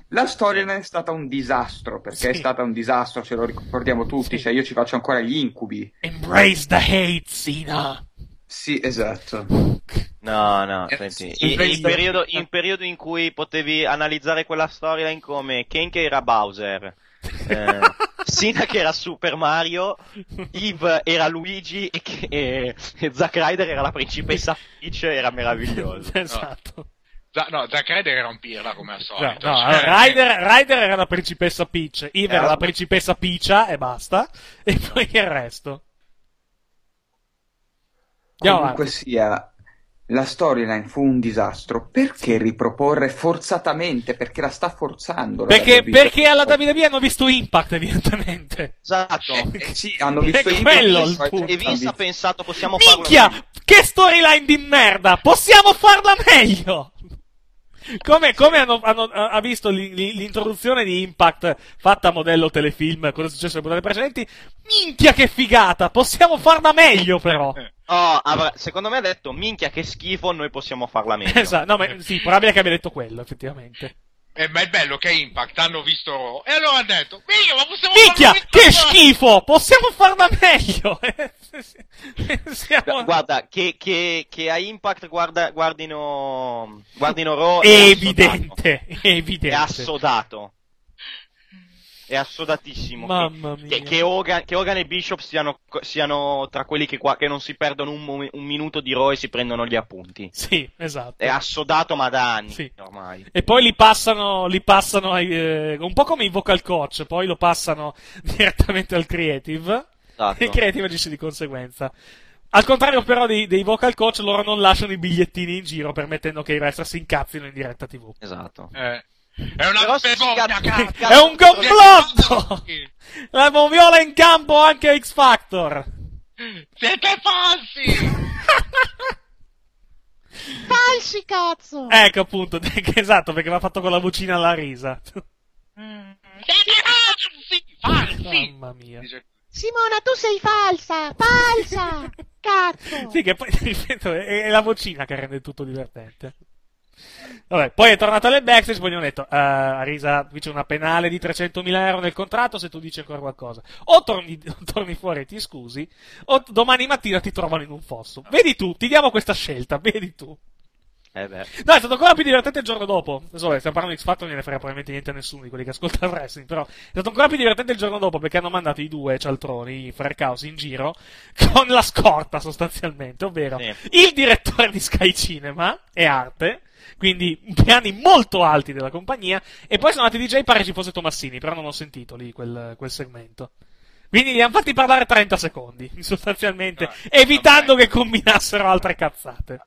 La storyline è stata un disastro, perché è Sì. stata un disastro, ce lo ricordiamo tutti, cioè io ci faccio ancora gli incubi. Embrace the hate, Sina. Sì, esatto. No, no, Eh, senti, in, in periodo, in periodo in cui potevi analizzare quella storyline come Ken che era Bowser, eh, Sina che era Super Mario, Eve era Luigi e, che, e, e Zack Ryder era la principessa Peach, era meraviglioso. esatto. Za- no, Zack Ryder era un pirla come al No, solito. no, cioè, allora, Ryder, Ryder era la principessa Peach, Eve era Eh, la principessa Picia e basta. E poi il resto. Comunque sia, la storyline fu un disastro. Perché riproporre forzatamente? Perché la sta forzando. la Perché, perché alla WWE hanno visto Impact, evidentemente. Esatto. Eh, sì, hanno visto È Impact, quello il punto. E Vince ha pensato possiamo farlo Minchia! Che storyline di merda! Possiamo farla meglio! Come, come hanno, hanno- ha visto li- li- l'introduzione di Impact fatta a modello telefilm, cosa è successo alle puntate precedenti? Minchia che figata! Possiamo farla meglio però! Oh, avrà- secondo me ha detto minchia che schifo, noi possiamo farla meglio. Esatto, no, ma sì, probabile che abbia detto quello, effettivamente. Eh, ma è bello che Impact hanno visto Raw e allora hanno detto minchia ma possiamo Minchia! Che meglio?" schifo! Possiamo farla meglio! Siamo... Guarda, che, che, che a Impact guarda, guardino, guardino Raw È è evidente, è È evidente. assodato. È assodatissimo. Mamma che, mia. Che, che Hogan, che Hogan e Bishop siano, siano tra quelli che, qua, che non si perdono un, un minuto di Raw e si prendono gli appunti. Sì, esatto. È assodato ma da anni Sì. ormai. E poi li passano, li passano ai, eh, un po' come i vocal coach, poi lo passano direttamente al creative. Esatto. E il creative agisce di conseguenza. Al contrario, però, dei, dei vocal coach, loro non lasciano i bigliettini in giro, permettendo che i wrestler si incazzino in diretta TV. Esatto. Eh, è una Però vergogna, cazzo. È un complotto! La moviola in campo anche X Factor! Siete falsi! Falsi, cazzo! Ecco appunto, esatto, perché mi ha fatto con la vocina alla risa. Siete falsi! Falsi! Mamma mia. Simona, tu sei falsa! Falsa! Cazzo! Sì, che poi, ripeto, è, è la vocina che rende tutto divertente. Vabbè, poi è tornato alle backstage, poi gli hanno detto, uh, Arisa, qui c'è una penale di 300.000 euro nel contratto se tu dici ancora qualcosa. O torni, torni fuori e ti scusi, o domani mattina ti trovano in un fosso. Vedi tu, ti diamo questa scelta, vedi tu. Eh beh. No, è stato ancora più divertente il giorno dopo. Adesso, vabbè, stiamo parlando di X Factor, non ne frega probabilmente niente a nessuno di quelli che ascolta il wrestling, però è stato ancora più divertente il giorno dopo perché hanno mandato i due cialtroni, i Frercaus, in giro con la scorta sostanzialmente, ovvero Sì. il direttore di Sky Cinema e Arte, quindi piani molto alti della compagnia, e poi sono andati DJ, pare ci fosse Tomassini, però non ho sentito lì quel, quel segmento. Quindi li hanno fatti parlare 30 secondi, sostanzialmente, Ah, evitando che combinassero altre cazzate.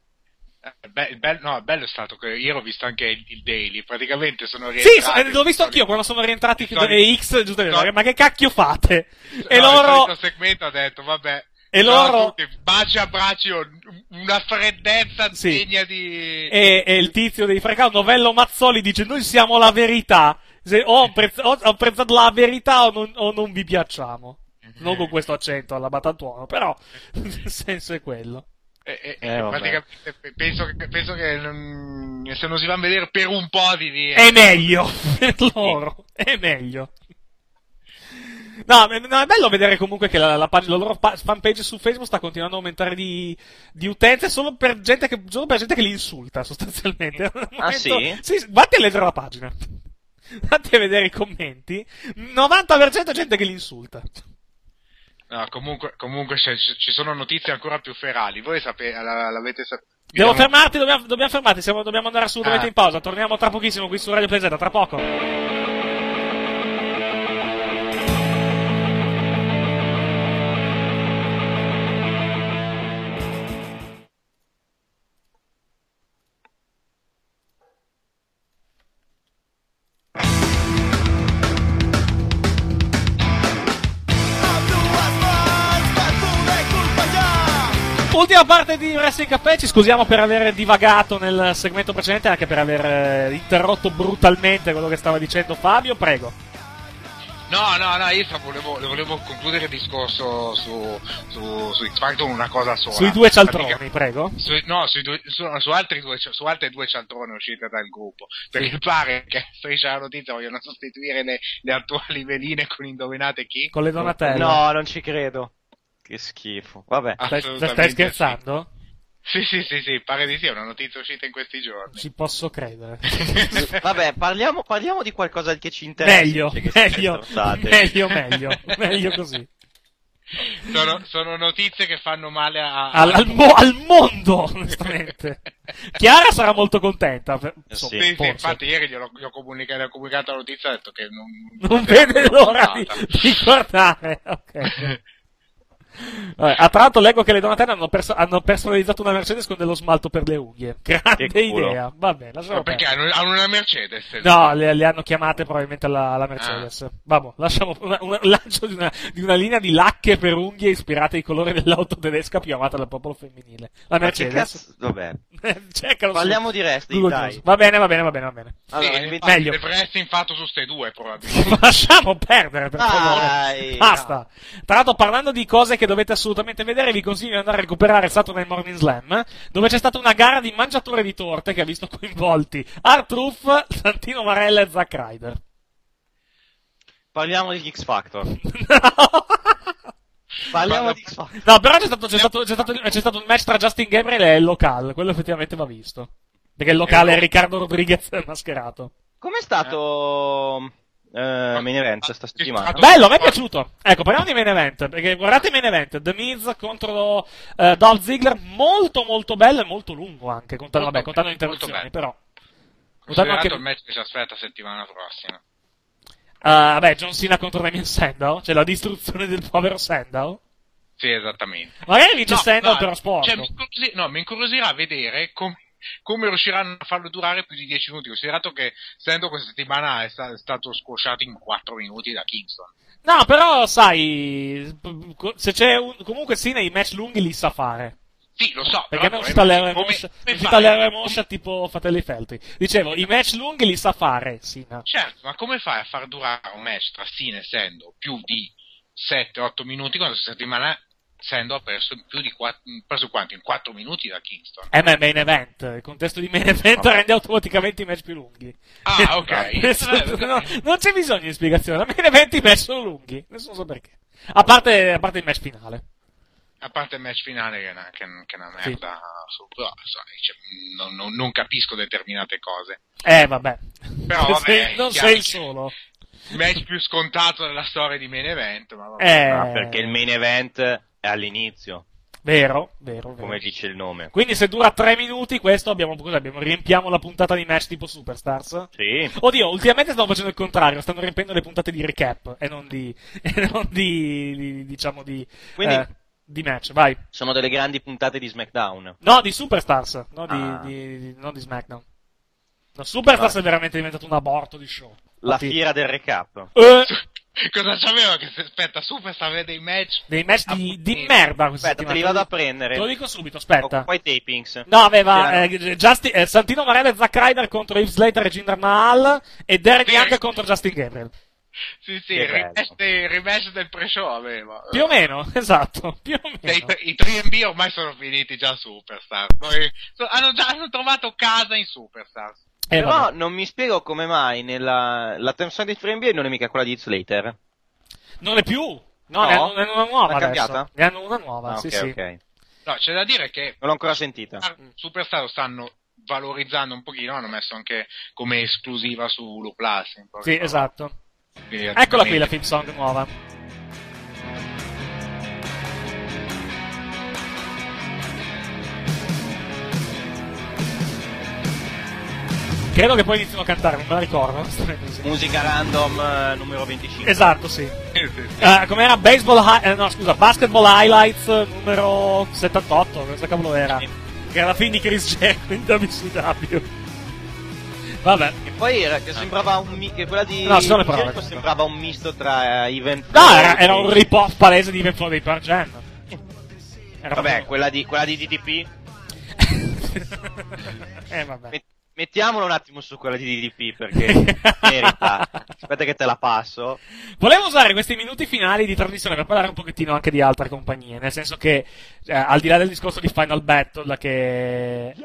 Eh, be- il bello, no, il bello è stato che io ho visto anche il, il Daily, praticamente sono Sì, rientrati. so- l'ho visto anch'io quando sono rientrati dei X, giusto, Story- ma che cacchio fate? E No, il loro, solito segmento ha detto, vabbè. E loro- tutti, baci a braccio, una freddezza Sì. degna di... e, e il tizio dei Frecao, Novello Mazzoli, dice noi siamo la verità, Se- o, apprezz- o apprezzate la verità o non, o non vi piacciamo. Non con questo accento alla Batantuono, però il senso è quello. E- e- Eh, praticamente pe- penso che, penso che mm, se non si vanno a vedere per un po' di... di- È meglio per loro, è meglio. No, è- no, è bello vedere comunque che la, la pag- la loro pa- fanpage su Facebook sta continuando a aumentare di, di utenze solo per gente che, solo per gente che li insulta, sostanzialmente. Al Ah, momento- sì? Sì, vatti a leggere la pagina. Vatti a vedere i commenti. 90% gente che li insulta. No, comunque, comunque c'è- ci sono notizie ancora più ferali. Voi sapete, la- l'avete saputo? Devo fermarti, dobbiamo, dobbiamo fermarti, siamo- dobbiamo andare assolutamente Ah. in pausa. Torniamo tra pochissimo qui su Radio Z, tra poco. Parte di Wrestling Caffè, ci scusiamo per aver divagato nel segmento precedente, anche per aver eh, interrotto brutalmente quello che stava dicendo Fabio, prego. No, no, no, io volevo, volevo concludere il discorso su, su, su X Factor con una cosa sola. Sui due cialtroni, Pratica- prego. Su, no, sui due- su, su altri due, su altre due cialtrone uscite dal gruppo. Perché Sì. pare che striscia la notizia vogliono sostituire le, le attuali veline con indovinate chi? Con le Donatelle. No, non ci credo. Che schifo. Vabbè. Stai, assolutamente stai sì. scherzando? Sì, sì, sì, sì, pare di sì, è una notizia uscita in questi giorni. Ci posso credere. Vabbè, parliamo, parliamo di qualcosa che ci interessa. meglio, meglio, meglio, meglio, meglio così. Sono, sono notizie che fanno male a... Al, al mo- al mondo, onestamente. Chiara sarà molto contenta. per- insomma, Sì, sì, infatti ieri gliel'ho, gli ho comunicato, gli ho comunicato la notizia e ho detto che non... Non vede l'ora di, di guardare. Ok. Vabbè, ah, tra l'altro leggo che le Donatelle hanno, perso- hanno personalizzato una Mercedes con dello smalto per le unghie. Grande idea. Vabbè, lasciamo perché hanno, hanno una Mercedes? No, le, le hanno chiamate probabilmente alla, alla Mercedes. Vabbè, lasciamo una, una- un lancio di una, di una linea di lacche per unghie ispirate ai colori dell'auto tedesca più amata dal popolo femminile. La Mercedes. Vabbè. Su Parliamo di wrestling, dai. Va bene, va bene, va bene, va bene. Allora, Sì, invece- meglio. Il wrestling fatto su ste due, probabilmente. Lasciamo perdere, per favore. Basta. Tra l'altro, parlando di cose che dovete assolutamente vedere, vi consiglio di andare a recuperare Saturday Morning Slam, dove c'è stata una gara di mangiatore di torte che ha visto coinvolti Art Ruff, Santino Marella e Zack Ryder. Parliamo di X Factor. Parliamo di X Factor. No, però c'è stato, c'è stato, c'è stato, c'è stato un match tra Justin Gabriel e il locale. Quello effettivamente va visto. Perché il locale è Riccardo Rodriguez mascherato. Com'è stato eh, main event sta settimana? Bello, a me è piaciuto. Ecco, parliamo di main event. Perché guardate main event: The Miz contro eh, Dolph Ziggler. Molto, molto bello e molto lungo anche. Contando, vabbè, contando interruzioni, però. Contando Considerato anche. il match che ci aspetta settimana prossima. Ah, vabbè, John Cena contro Damien Sandow. Cioè la distruzione del povero Sandow. Sì, esattamente. Magari vince No, Sandow no, però sporco. Cioè, mi, incuriosirà, no, mi incuriosirà vedere com- come riusciranno a farlo durare più di 10 minuti, considerato che Sandow questa settimana è, sta- è stato squasciato in 4 minuti da Kingston. No, però, sai. Se c'è un. Comunque, Cena i match lunghi li sa fare. Sì, lo so. Perché non si come- Remoscia, tipo Fratelli Feltri. Dicevo, i match lunghi li sa fare, Cena. Certo, ma come fai a far durare un match tra Cena e Sendo più di 7-8 minuti quando questa settimana Sendo ha perso più di 4, perso quanto? In 4 minuti da Kingston. Eh, ma è main event. Il contesto di main event rende automaticamente i match più lunghi. Ah, ok. Nel senso, no, non c'è bisogno di spiegazione. A main event i match sono lunghi. Nessuno sa perché. A parte, a parte il match finale. A parte il match finale che è una, che, che è una Sì. merda, su- però, sai, cioè, non, non- non capisco determinate cose. Eh, vabbè. Però Non vabbè, sei- non sei il solo. Il match più scontato della storia di main event, ma vabbè. Eh, Ah, perché il main event è all'inizio, Vero, vero, vero. come dice il nome. Quindi se dura tre minuti, questo abbiamo, cosa abbiamo? Riempiamo la puntata di match tipo Superstars? Sì. Oddio, ultimamente stanno facendo il contrario, stanno riempiendo le puntate di recap e non di, e non di, di- diciamo di, Quindi- eh, di match, vai. Sono delle grandi puntate di SmackDown. No, di Superstars, no di, Ah. di- di- non di SmackDown. No, Superstars Vai. è veramente diventato un aborto di show. La Infatti- fiera del recap. Eh, Cosa c'aveva che se aspetta Superstar vede dei match? dei match di, di merda questa Aspetta, te li vado a prendere. Te lo dico subito, aspetta. Ho qua i tapings. No, aveva eh, Justin- eh, Santino Marella e Zack Ryder contro Yves Slater e Jinder Mahal e Derek Sì. Young contro Justin Gabriel. Sì, sì, il rematch, del pre-show aveva. Più o meno, esatto, più o meno. I, i 3B ormai sono finiti già a Superstar. Poi, so- hanno già hanno trovato casa in Superstar. Eh, Però vabbè. non mi spiego come mai nella la terza di FreeNBA non è mica quella di Slater. Non è più. No, No? ne hanno, ne hanno una nuova L'ha cambiata? Ne hanno una nuova, Ah, sì, ok, sì. ok. No, c'è da dire che Non l'ho ancora sentita. Superstar lo stanno valorizzando un pochino, hanno messo anche come esclusiva su Hulu Plus. Sì, esatto. Eccola qui la film song nuova. Credo che poi inizino a cantare, non me la ricordo. Musica random eh, numero 25. Esatto, sì. Eh, com'era? Baseball hi- eh, no, scusa, Basketball Highlights eh, numero 78, cosa cavolo era? Sì. Che era la fine di Chris Jericho in WCW. Vabbè. E poi era che sembrava un mi- che quella di No, ci sono le parole, Jericho sembrava un misto tra eh, Event No, era, era un rip-off palese di Event Flow dei Pearl Jam. Era Vabbè, proprio- quella di, quella di DDP. Eh, vabbè. Met- mettiamola un attimo su quella di DDP perché merita. Aspetta che te la passo. Volevo usare questi minuti finali di trasmissione per parlare un pochettino anche di altre compagnie, nel senso che, eh, al di là del discorso di Final Battle, che...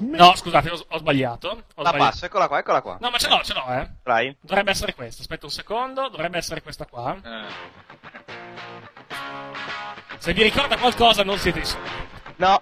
No, scusate, ho, ho sbagliato. Ho La sbagliato. passo, eccola qua, eccola qua. No, ma ce l'ho, ce l'ho, eh. Dai. Dovrebbe essere questa. Aspetta un secondo, dovrebbe essere questa qua. Se vi ricorda qualcosa, non siete i soli. No.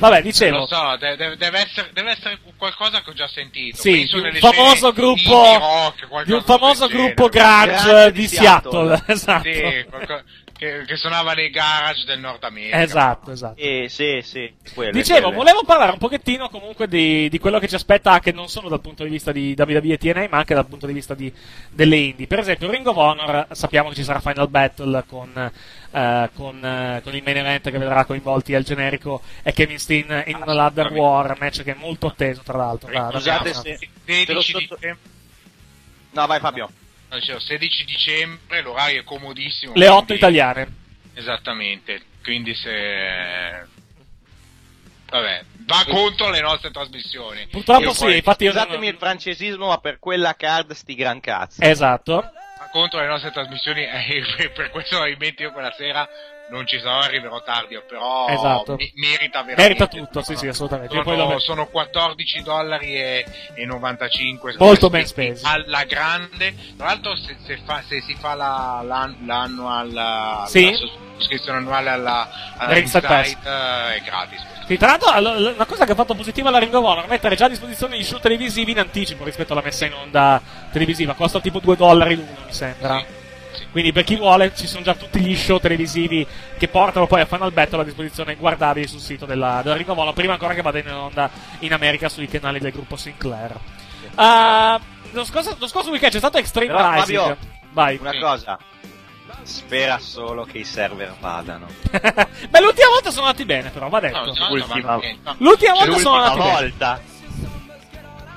Vabbè, dicevo. Non lo so, de- de- deve, essere, deve essere qualcosa che ho già sentito. Sì, Penso di un nelle famoso scene gruppo, rock, qualcosa di un famoso gruppo grunge di Seattle. Esatto. Sì, qualco- che, che suonava nei garage del Nord America. Esatto, esatto. Eh, sì, sì, quelle, Dicevo, quelle. volevo parlare un pochettino comunque di, di quello che ci aspetta anche non solo dal punto di vista di WWE e TNA, ma anche dal punto di vista di, delle indie. Per esempio, Ring of Honor, sappiamo che ci sarà Final Battle con, eh, con, eh, con il main event che vedrà coinvolti al generico e Kevin Steen in una Ladder War, match che è molto atteso tra l'altro. da- da Scusate Biafra. se... 16 te lo dicembre. No, vai Fabio. Dicevo, 16 dicembre, l'orario è comodissimo. Le 8 quindi- italiane. Esattamente, quindi se... Vabbè, va contro le nostre trasmissioni. Purtroppo Io sì, poi- infatti io Scusatemi il francesismo, ma per quella card sti gran cazzi. Esatto. Va contro le nostre trasmissioni e per questo probabilmente io quella sera non ci sarò, arriverò tardi, però Esatto. mi- merita veramente. Merita tutto, sì, sì, assolutamente. Sono, sono 14 dollari e, e 95 Molto ben spesi. alla grande tra l'altro se, se fa- se si fa la, la, l'annual Sì. la sottoscrizione annuale alla, alla Ringside Pass. Eh, è gratis Sì, tra l'altro, allo- l- una cosa che ha fatto positiva la Ring of Honor è mettere già a disposizione gli show televisivi in anticipo rispetto alla messa in onda televisiva. Costa tipo 2 dollari l'uno, mi sembra. Quindi per chi vuole ci sono già tutti gli show televisivi che portano poi a Final Battle a disposizione guardabili sul sito della, della Honor prima ancora che vada in onda in America sui canali del gruppo Sinclair. Ah, lo, scorso, lo scorso weekend c'è stato Extreme Però, Rising. Fabio, Vai. Una cosa. Spera solo che i server vadano. Beh, l'ultima volta sono andati bene, però, va detto. No, L'ultima, L'ultima volta sono andati bene.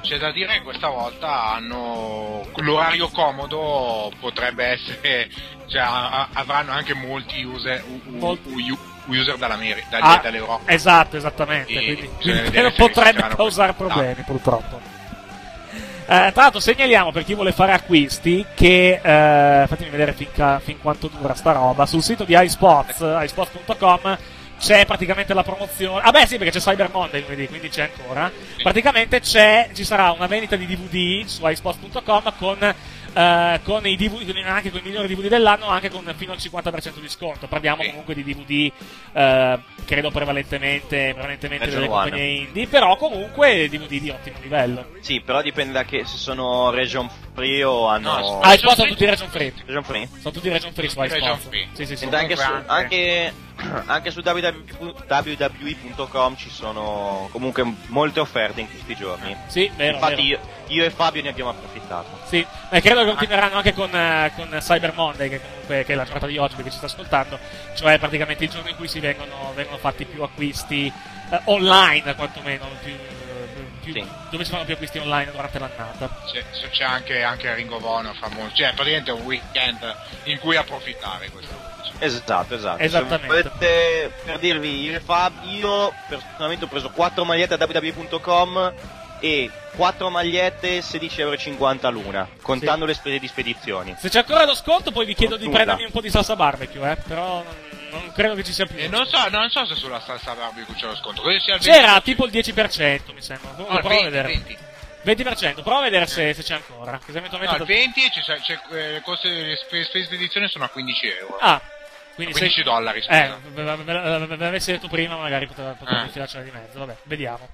C'è da dire che questa volta hanno l'orario comodo potrebbe essere cioè avranno anche molti user, u- u- user dall'America, dagli- Ah, dall'Europa. Esatto, esattamente. E Quindi, quindi potrebbe causare problemi, purtroppo. Eh, tra l'altro segnaliamo per chi vuole fare acquisti che eh, fatemi vedere fin, ca- fin quanto dura sta roba sul sito di iSports iSports.com c'è praticamente la promozione ah beh sì perché c'è Cyber Monday lunedì quindi c'è ancora praticamente c'è ci sarà una vendita di DVD su iSports.com con eh, con i DVD, anche con i migliori DVD dell'anno, anche con fino al 50% di sconto. Parliamo comunque di DVD, eh, credo prevalentemente, prevalentemente delle One. compagnie indie, però comunque DVD di ottimo livello. Sì, però dipende da che se sono region free o hanno. Ah, i spot sono tutti region free. Region free? Sono tutti region free su Region iSports. free. Sì, sì, sì. Anche su, anche, anche su www.com ci sono comunque molte offerte in questi giorni. Sì, vero, Infatti vero. Io, io e Fabio ne abbiamo approfittato. Sì, ma credo che continueranno anche con, eh, con Cyber Monday, che comunque che è la giornata di oggi perché ci sta ascoltando, cioè praticamente il giorno in cui si vengono, vengono fatti più acquisti eh, online, quantomeno, più, più- dove si fanno più acquisti online durante l'annata. C'è, c'è anche, anche Ring of Honor famoso, cioè praticamente è un weekend in cui approfittare questo. Esatto, esatto. Esattamente. Volete, per dirvi, io, e Fab, io personalmente ho preso 4 magliette a www.com e 4 magliette 16,50€ l'una, contando le spese di spedizioni. Se c'è ancora lo sconto, poi vi chiedo di Fortuna. prendermi un po' di salsa barbecue, eh, però non, credo che ci sia più. E non so, non so se sulla salsa barbecue c'è lo sconto. C'era tipo il 10%, mi sembra. No, Comunque, il prova a 20, vedere. 20. 20%, prova a vedere se, se c'è ancora. Così eventualmente No, il 20 e c'è, c'è, eh, le coste le spese di spedizione sono a 15 euro. Ah, quindi 15 se- dollari, scusa. Eh, ve- ve l'avessi detto prima, magari poteva, poteva Ah. infilarcela di mezzo. Vabbè, vediamo.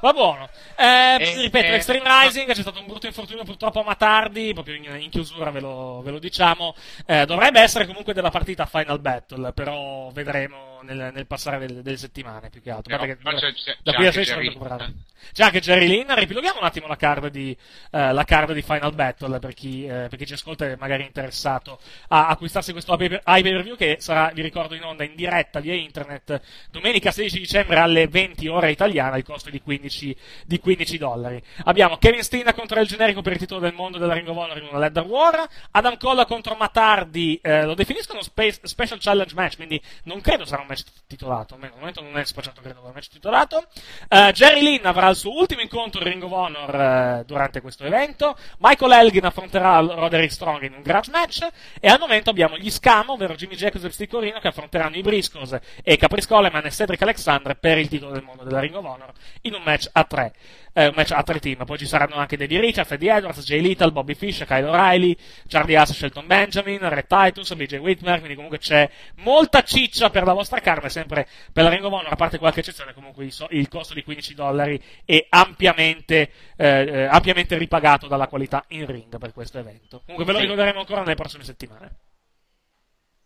Va buono. Eh, Eh, ripeto, eh, Extreme Rising, c'è stato un brutto infortunio purtroppo a Matardi, proprio in, in chiusura ve lo, ve lo diciamo. Eh, dovrebbe essere comunque della partita Final Battle, però vedremo nel, nel passare delle, delle settimane più che altro. Però- però c'è- c'è- da c'è qui a anche 16 non Jerry recuperato. C'è anche Jerry Lynn, ripiloghiamo un attimo la card di, eh, la card di Final Battle per chi, eh, per chi ci ascolta e magari è interessato a acquistarsi questo pay per view che sarà, vi ricordo, in onda in diretta via internet domenica 16 dicembre alle 20 ore italiana, il costo è di di 15, di 15 dollari. Abbiamo Kevin Steen contro il generico per il titolo del mondo della Ring of Honor in una Ladder War, Adam Cole contro Matardi, eh, lo definiscono space, Special Challenge Match, quindi non credo sarà un match titolato, almeno al momento non è spacciato credo un match titolato. Eh, Jerry Lynn avrà il suo ultimo incontro in Ring of Honor eh, durante questo evento, Michael Elgin affronterà Roderick Strong in un garage match, e al momento abbiamo gli Scam, ovvero Jimmy Jacobs e Steve Corino, che affronteranno i Briscoes e Capris Coleman e Cedric Alexander per il titolo del mondo della Ring of Honor in un match a tre. Eh, un match a tre team. Poi ci saranno anche Davey Richards, Eddie Edwards, Jay Little, Bobby Fish, Kyle O'Reilly, Charlie Haas, Shelton Benjamin, Red Titus, BJ Whitmer. Quindi comunque c'è molta ciccia per la vostra carne, sempre per la Ring of Honor, a parte qualche eccezione, comunque il costo di 15 dollari è ampiamente, eh, eh, ampiamente ripagato dalla qualità in ring per questo evento. Comunque ve lo Sì. ricorderemo ancora nelle prossime settimane.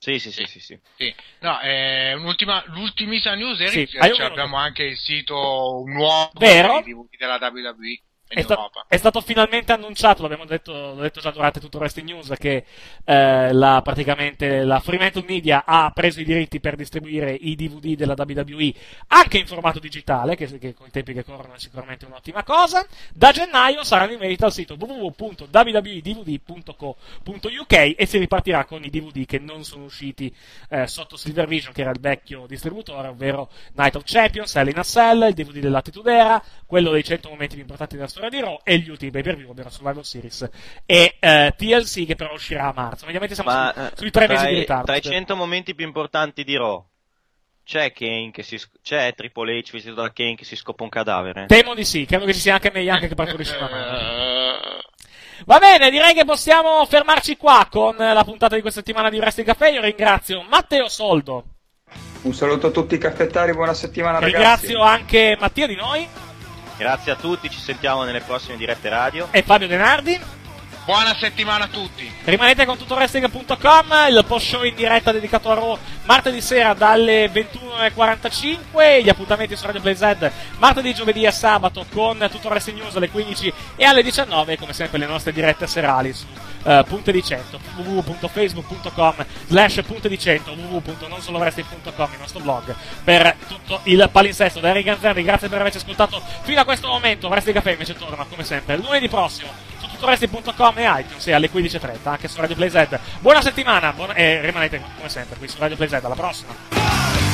Sì, sì, sì, sì, sì. Sì. No, eh, un'ultima, l'ultimissima news, Eric, Sì, un abbiamo anche il sito nuovo Vero? della WWE in È, sta- Europa. è stato finalmente annunciato, l'abbiamo detto, l'ho detto già durante tutto il Wrestling News, che eh, la, praticamente la Fremantle Media ha preso i diritti per distribuire i DVD della WWE anche in formato digitale, che, che con i tempi che corrono è sicuramente un'ottima cosa. Da gennaio saranno in vendita al sito www.www.dvd.co.uk e si ripartirà con i DVD che non sono usciti eh, sotto Silver Vision, che era il vecchio distributore, ovvero Night of Champions, Hell in a Cell, il DVD dell'Attitude Era, quello dei 100 momenti più importanti della storia di Raw e gli ultimi pay per view, ovvero Survivor Series e eh, TLC che però uscirà a marzo. Mediamente siamo Ma su- eh, sui tre mesi di ritardo. Tra i 100 momenti più importanti di Raw, c'è Kane che si c'è Triple H vestito da Kane che si scopa un cadavere. Temo di sì, credo che ci sia anche May Young che partorisce una mano. Va bene, direi che possiamo fermarci qua con la puntata di questa settimana di Wrestling Café. Io ringrazio Matteo Soldo, Un saluto a tutti i caffettari, buona settimana ragazzi. ringrazio anche Mattia Di Noi Grazie a tutti, ci sentiamo nelle prossime dirette radio. e Fabio Denardi. Buona settimana a tutti. Rimanete con tuttoWrestling.com, il post show in diretta dedicato a Raw martedì sera dalle 21.45, gli appuntamenti su Radio Play Z martedì, giovedì e sabato con tutto Wrestling News alle 15 e alle 19, come sempre le nostre dirette serali su eh, Punte di 100, www.facebook.com slash Punte di 100, www.nonsolowrestling.com, il nostro blog, per tutto il palinsesto. Da Eric Ganzerri, grazie per averci ascoltato fino a questo momento. Wrestling Café invece torna come sempre lunedì prossimo su tuttoResti.com e iTunes e alle 15.30 anche su Radio Play Z. Buona settimana buona- e rimanete come sempre qui su Radio Play Z. Alla prossima.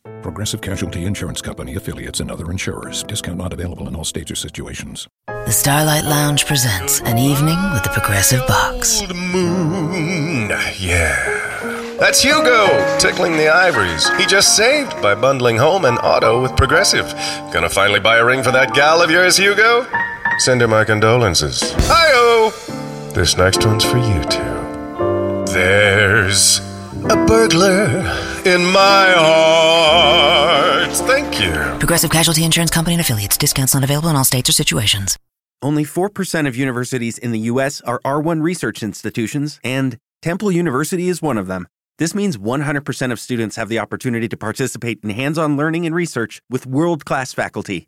Progressive Casualty Insurance Company affiliates and other insurers. Discount not available in all states or situations. The Starlight Lounge presents an evening with the Progressive Box. Moon. Yeah. That's Hugo, tickling the ivories. He just saved by bundling home and auto with Progressive. Gonna finally buy a ring for that gal of yours, Hugo? Send her my condolences. Hi-oh! This next one's for you two. There's a burglar in my heart. Thank you. Progressive Casualty Insurance Company and affiliates. Discounts not available in all states or situations. Only 4% of universities in the U.S. are R1 research institutions, and Temple University is one of them. This means 100% of students have the opportunity to participate in hands on learning and research with world class faculty.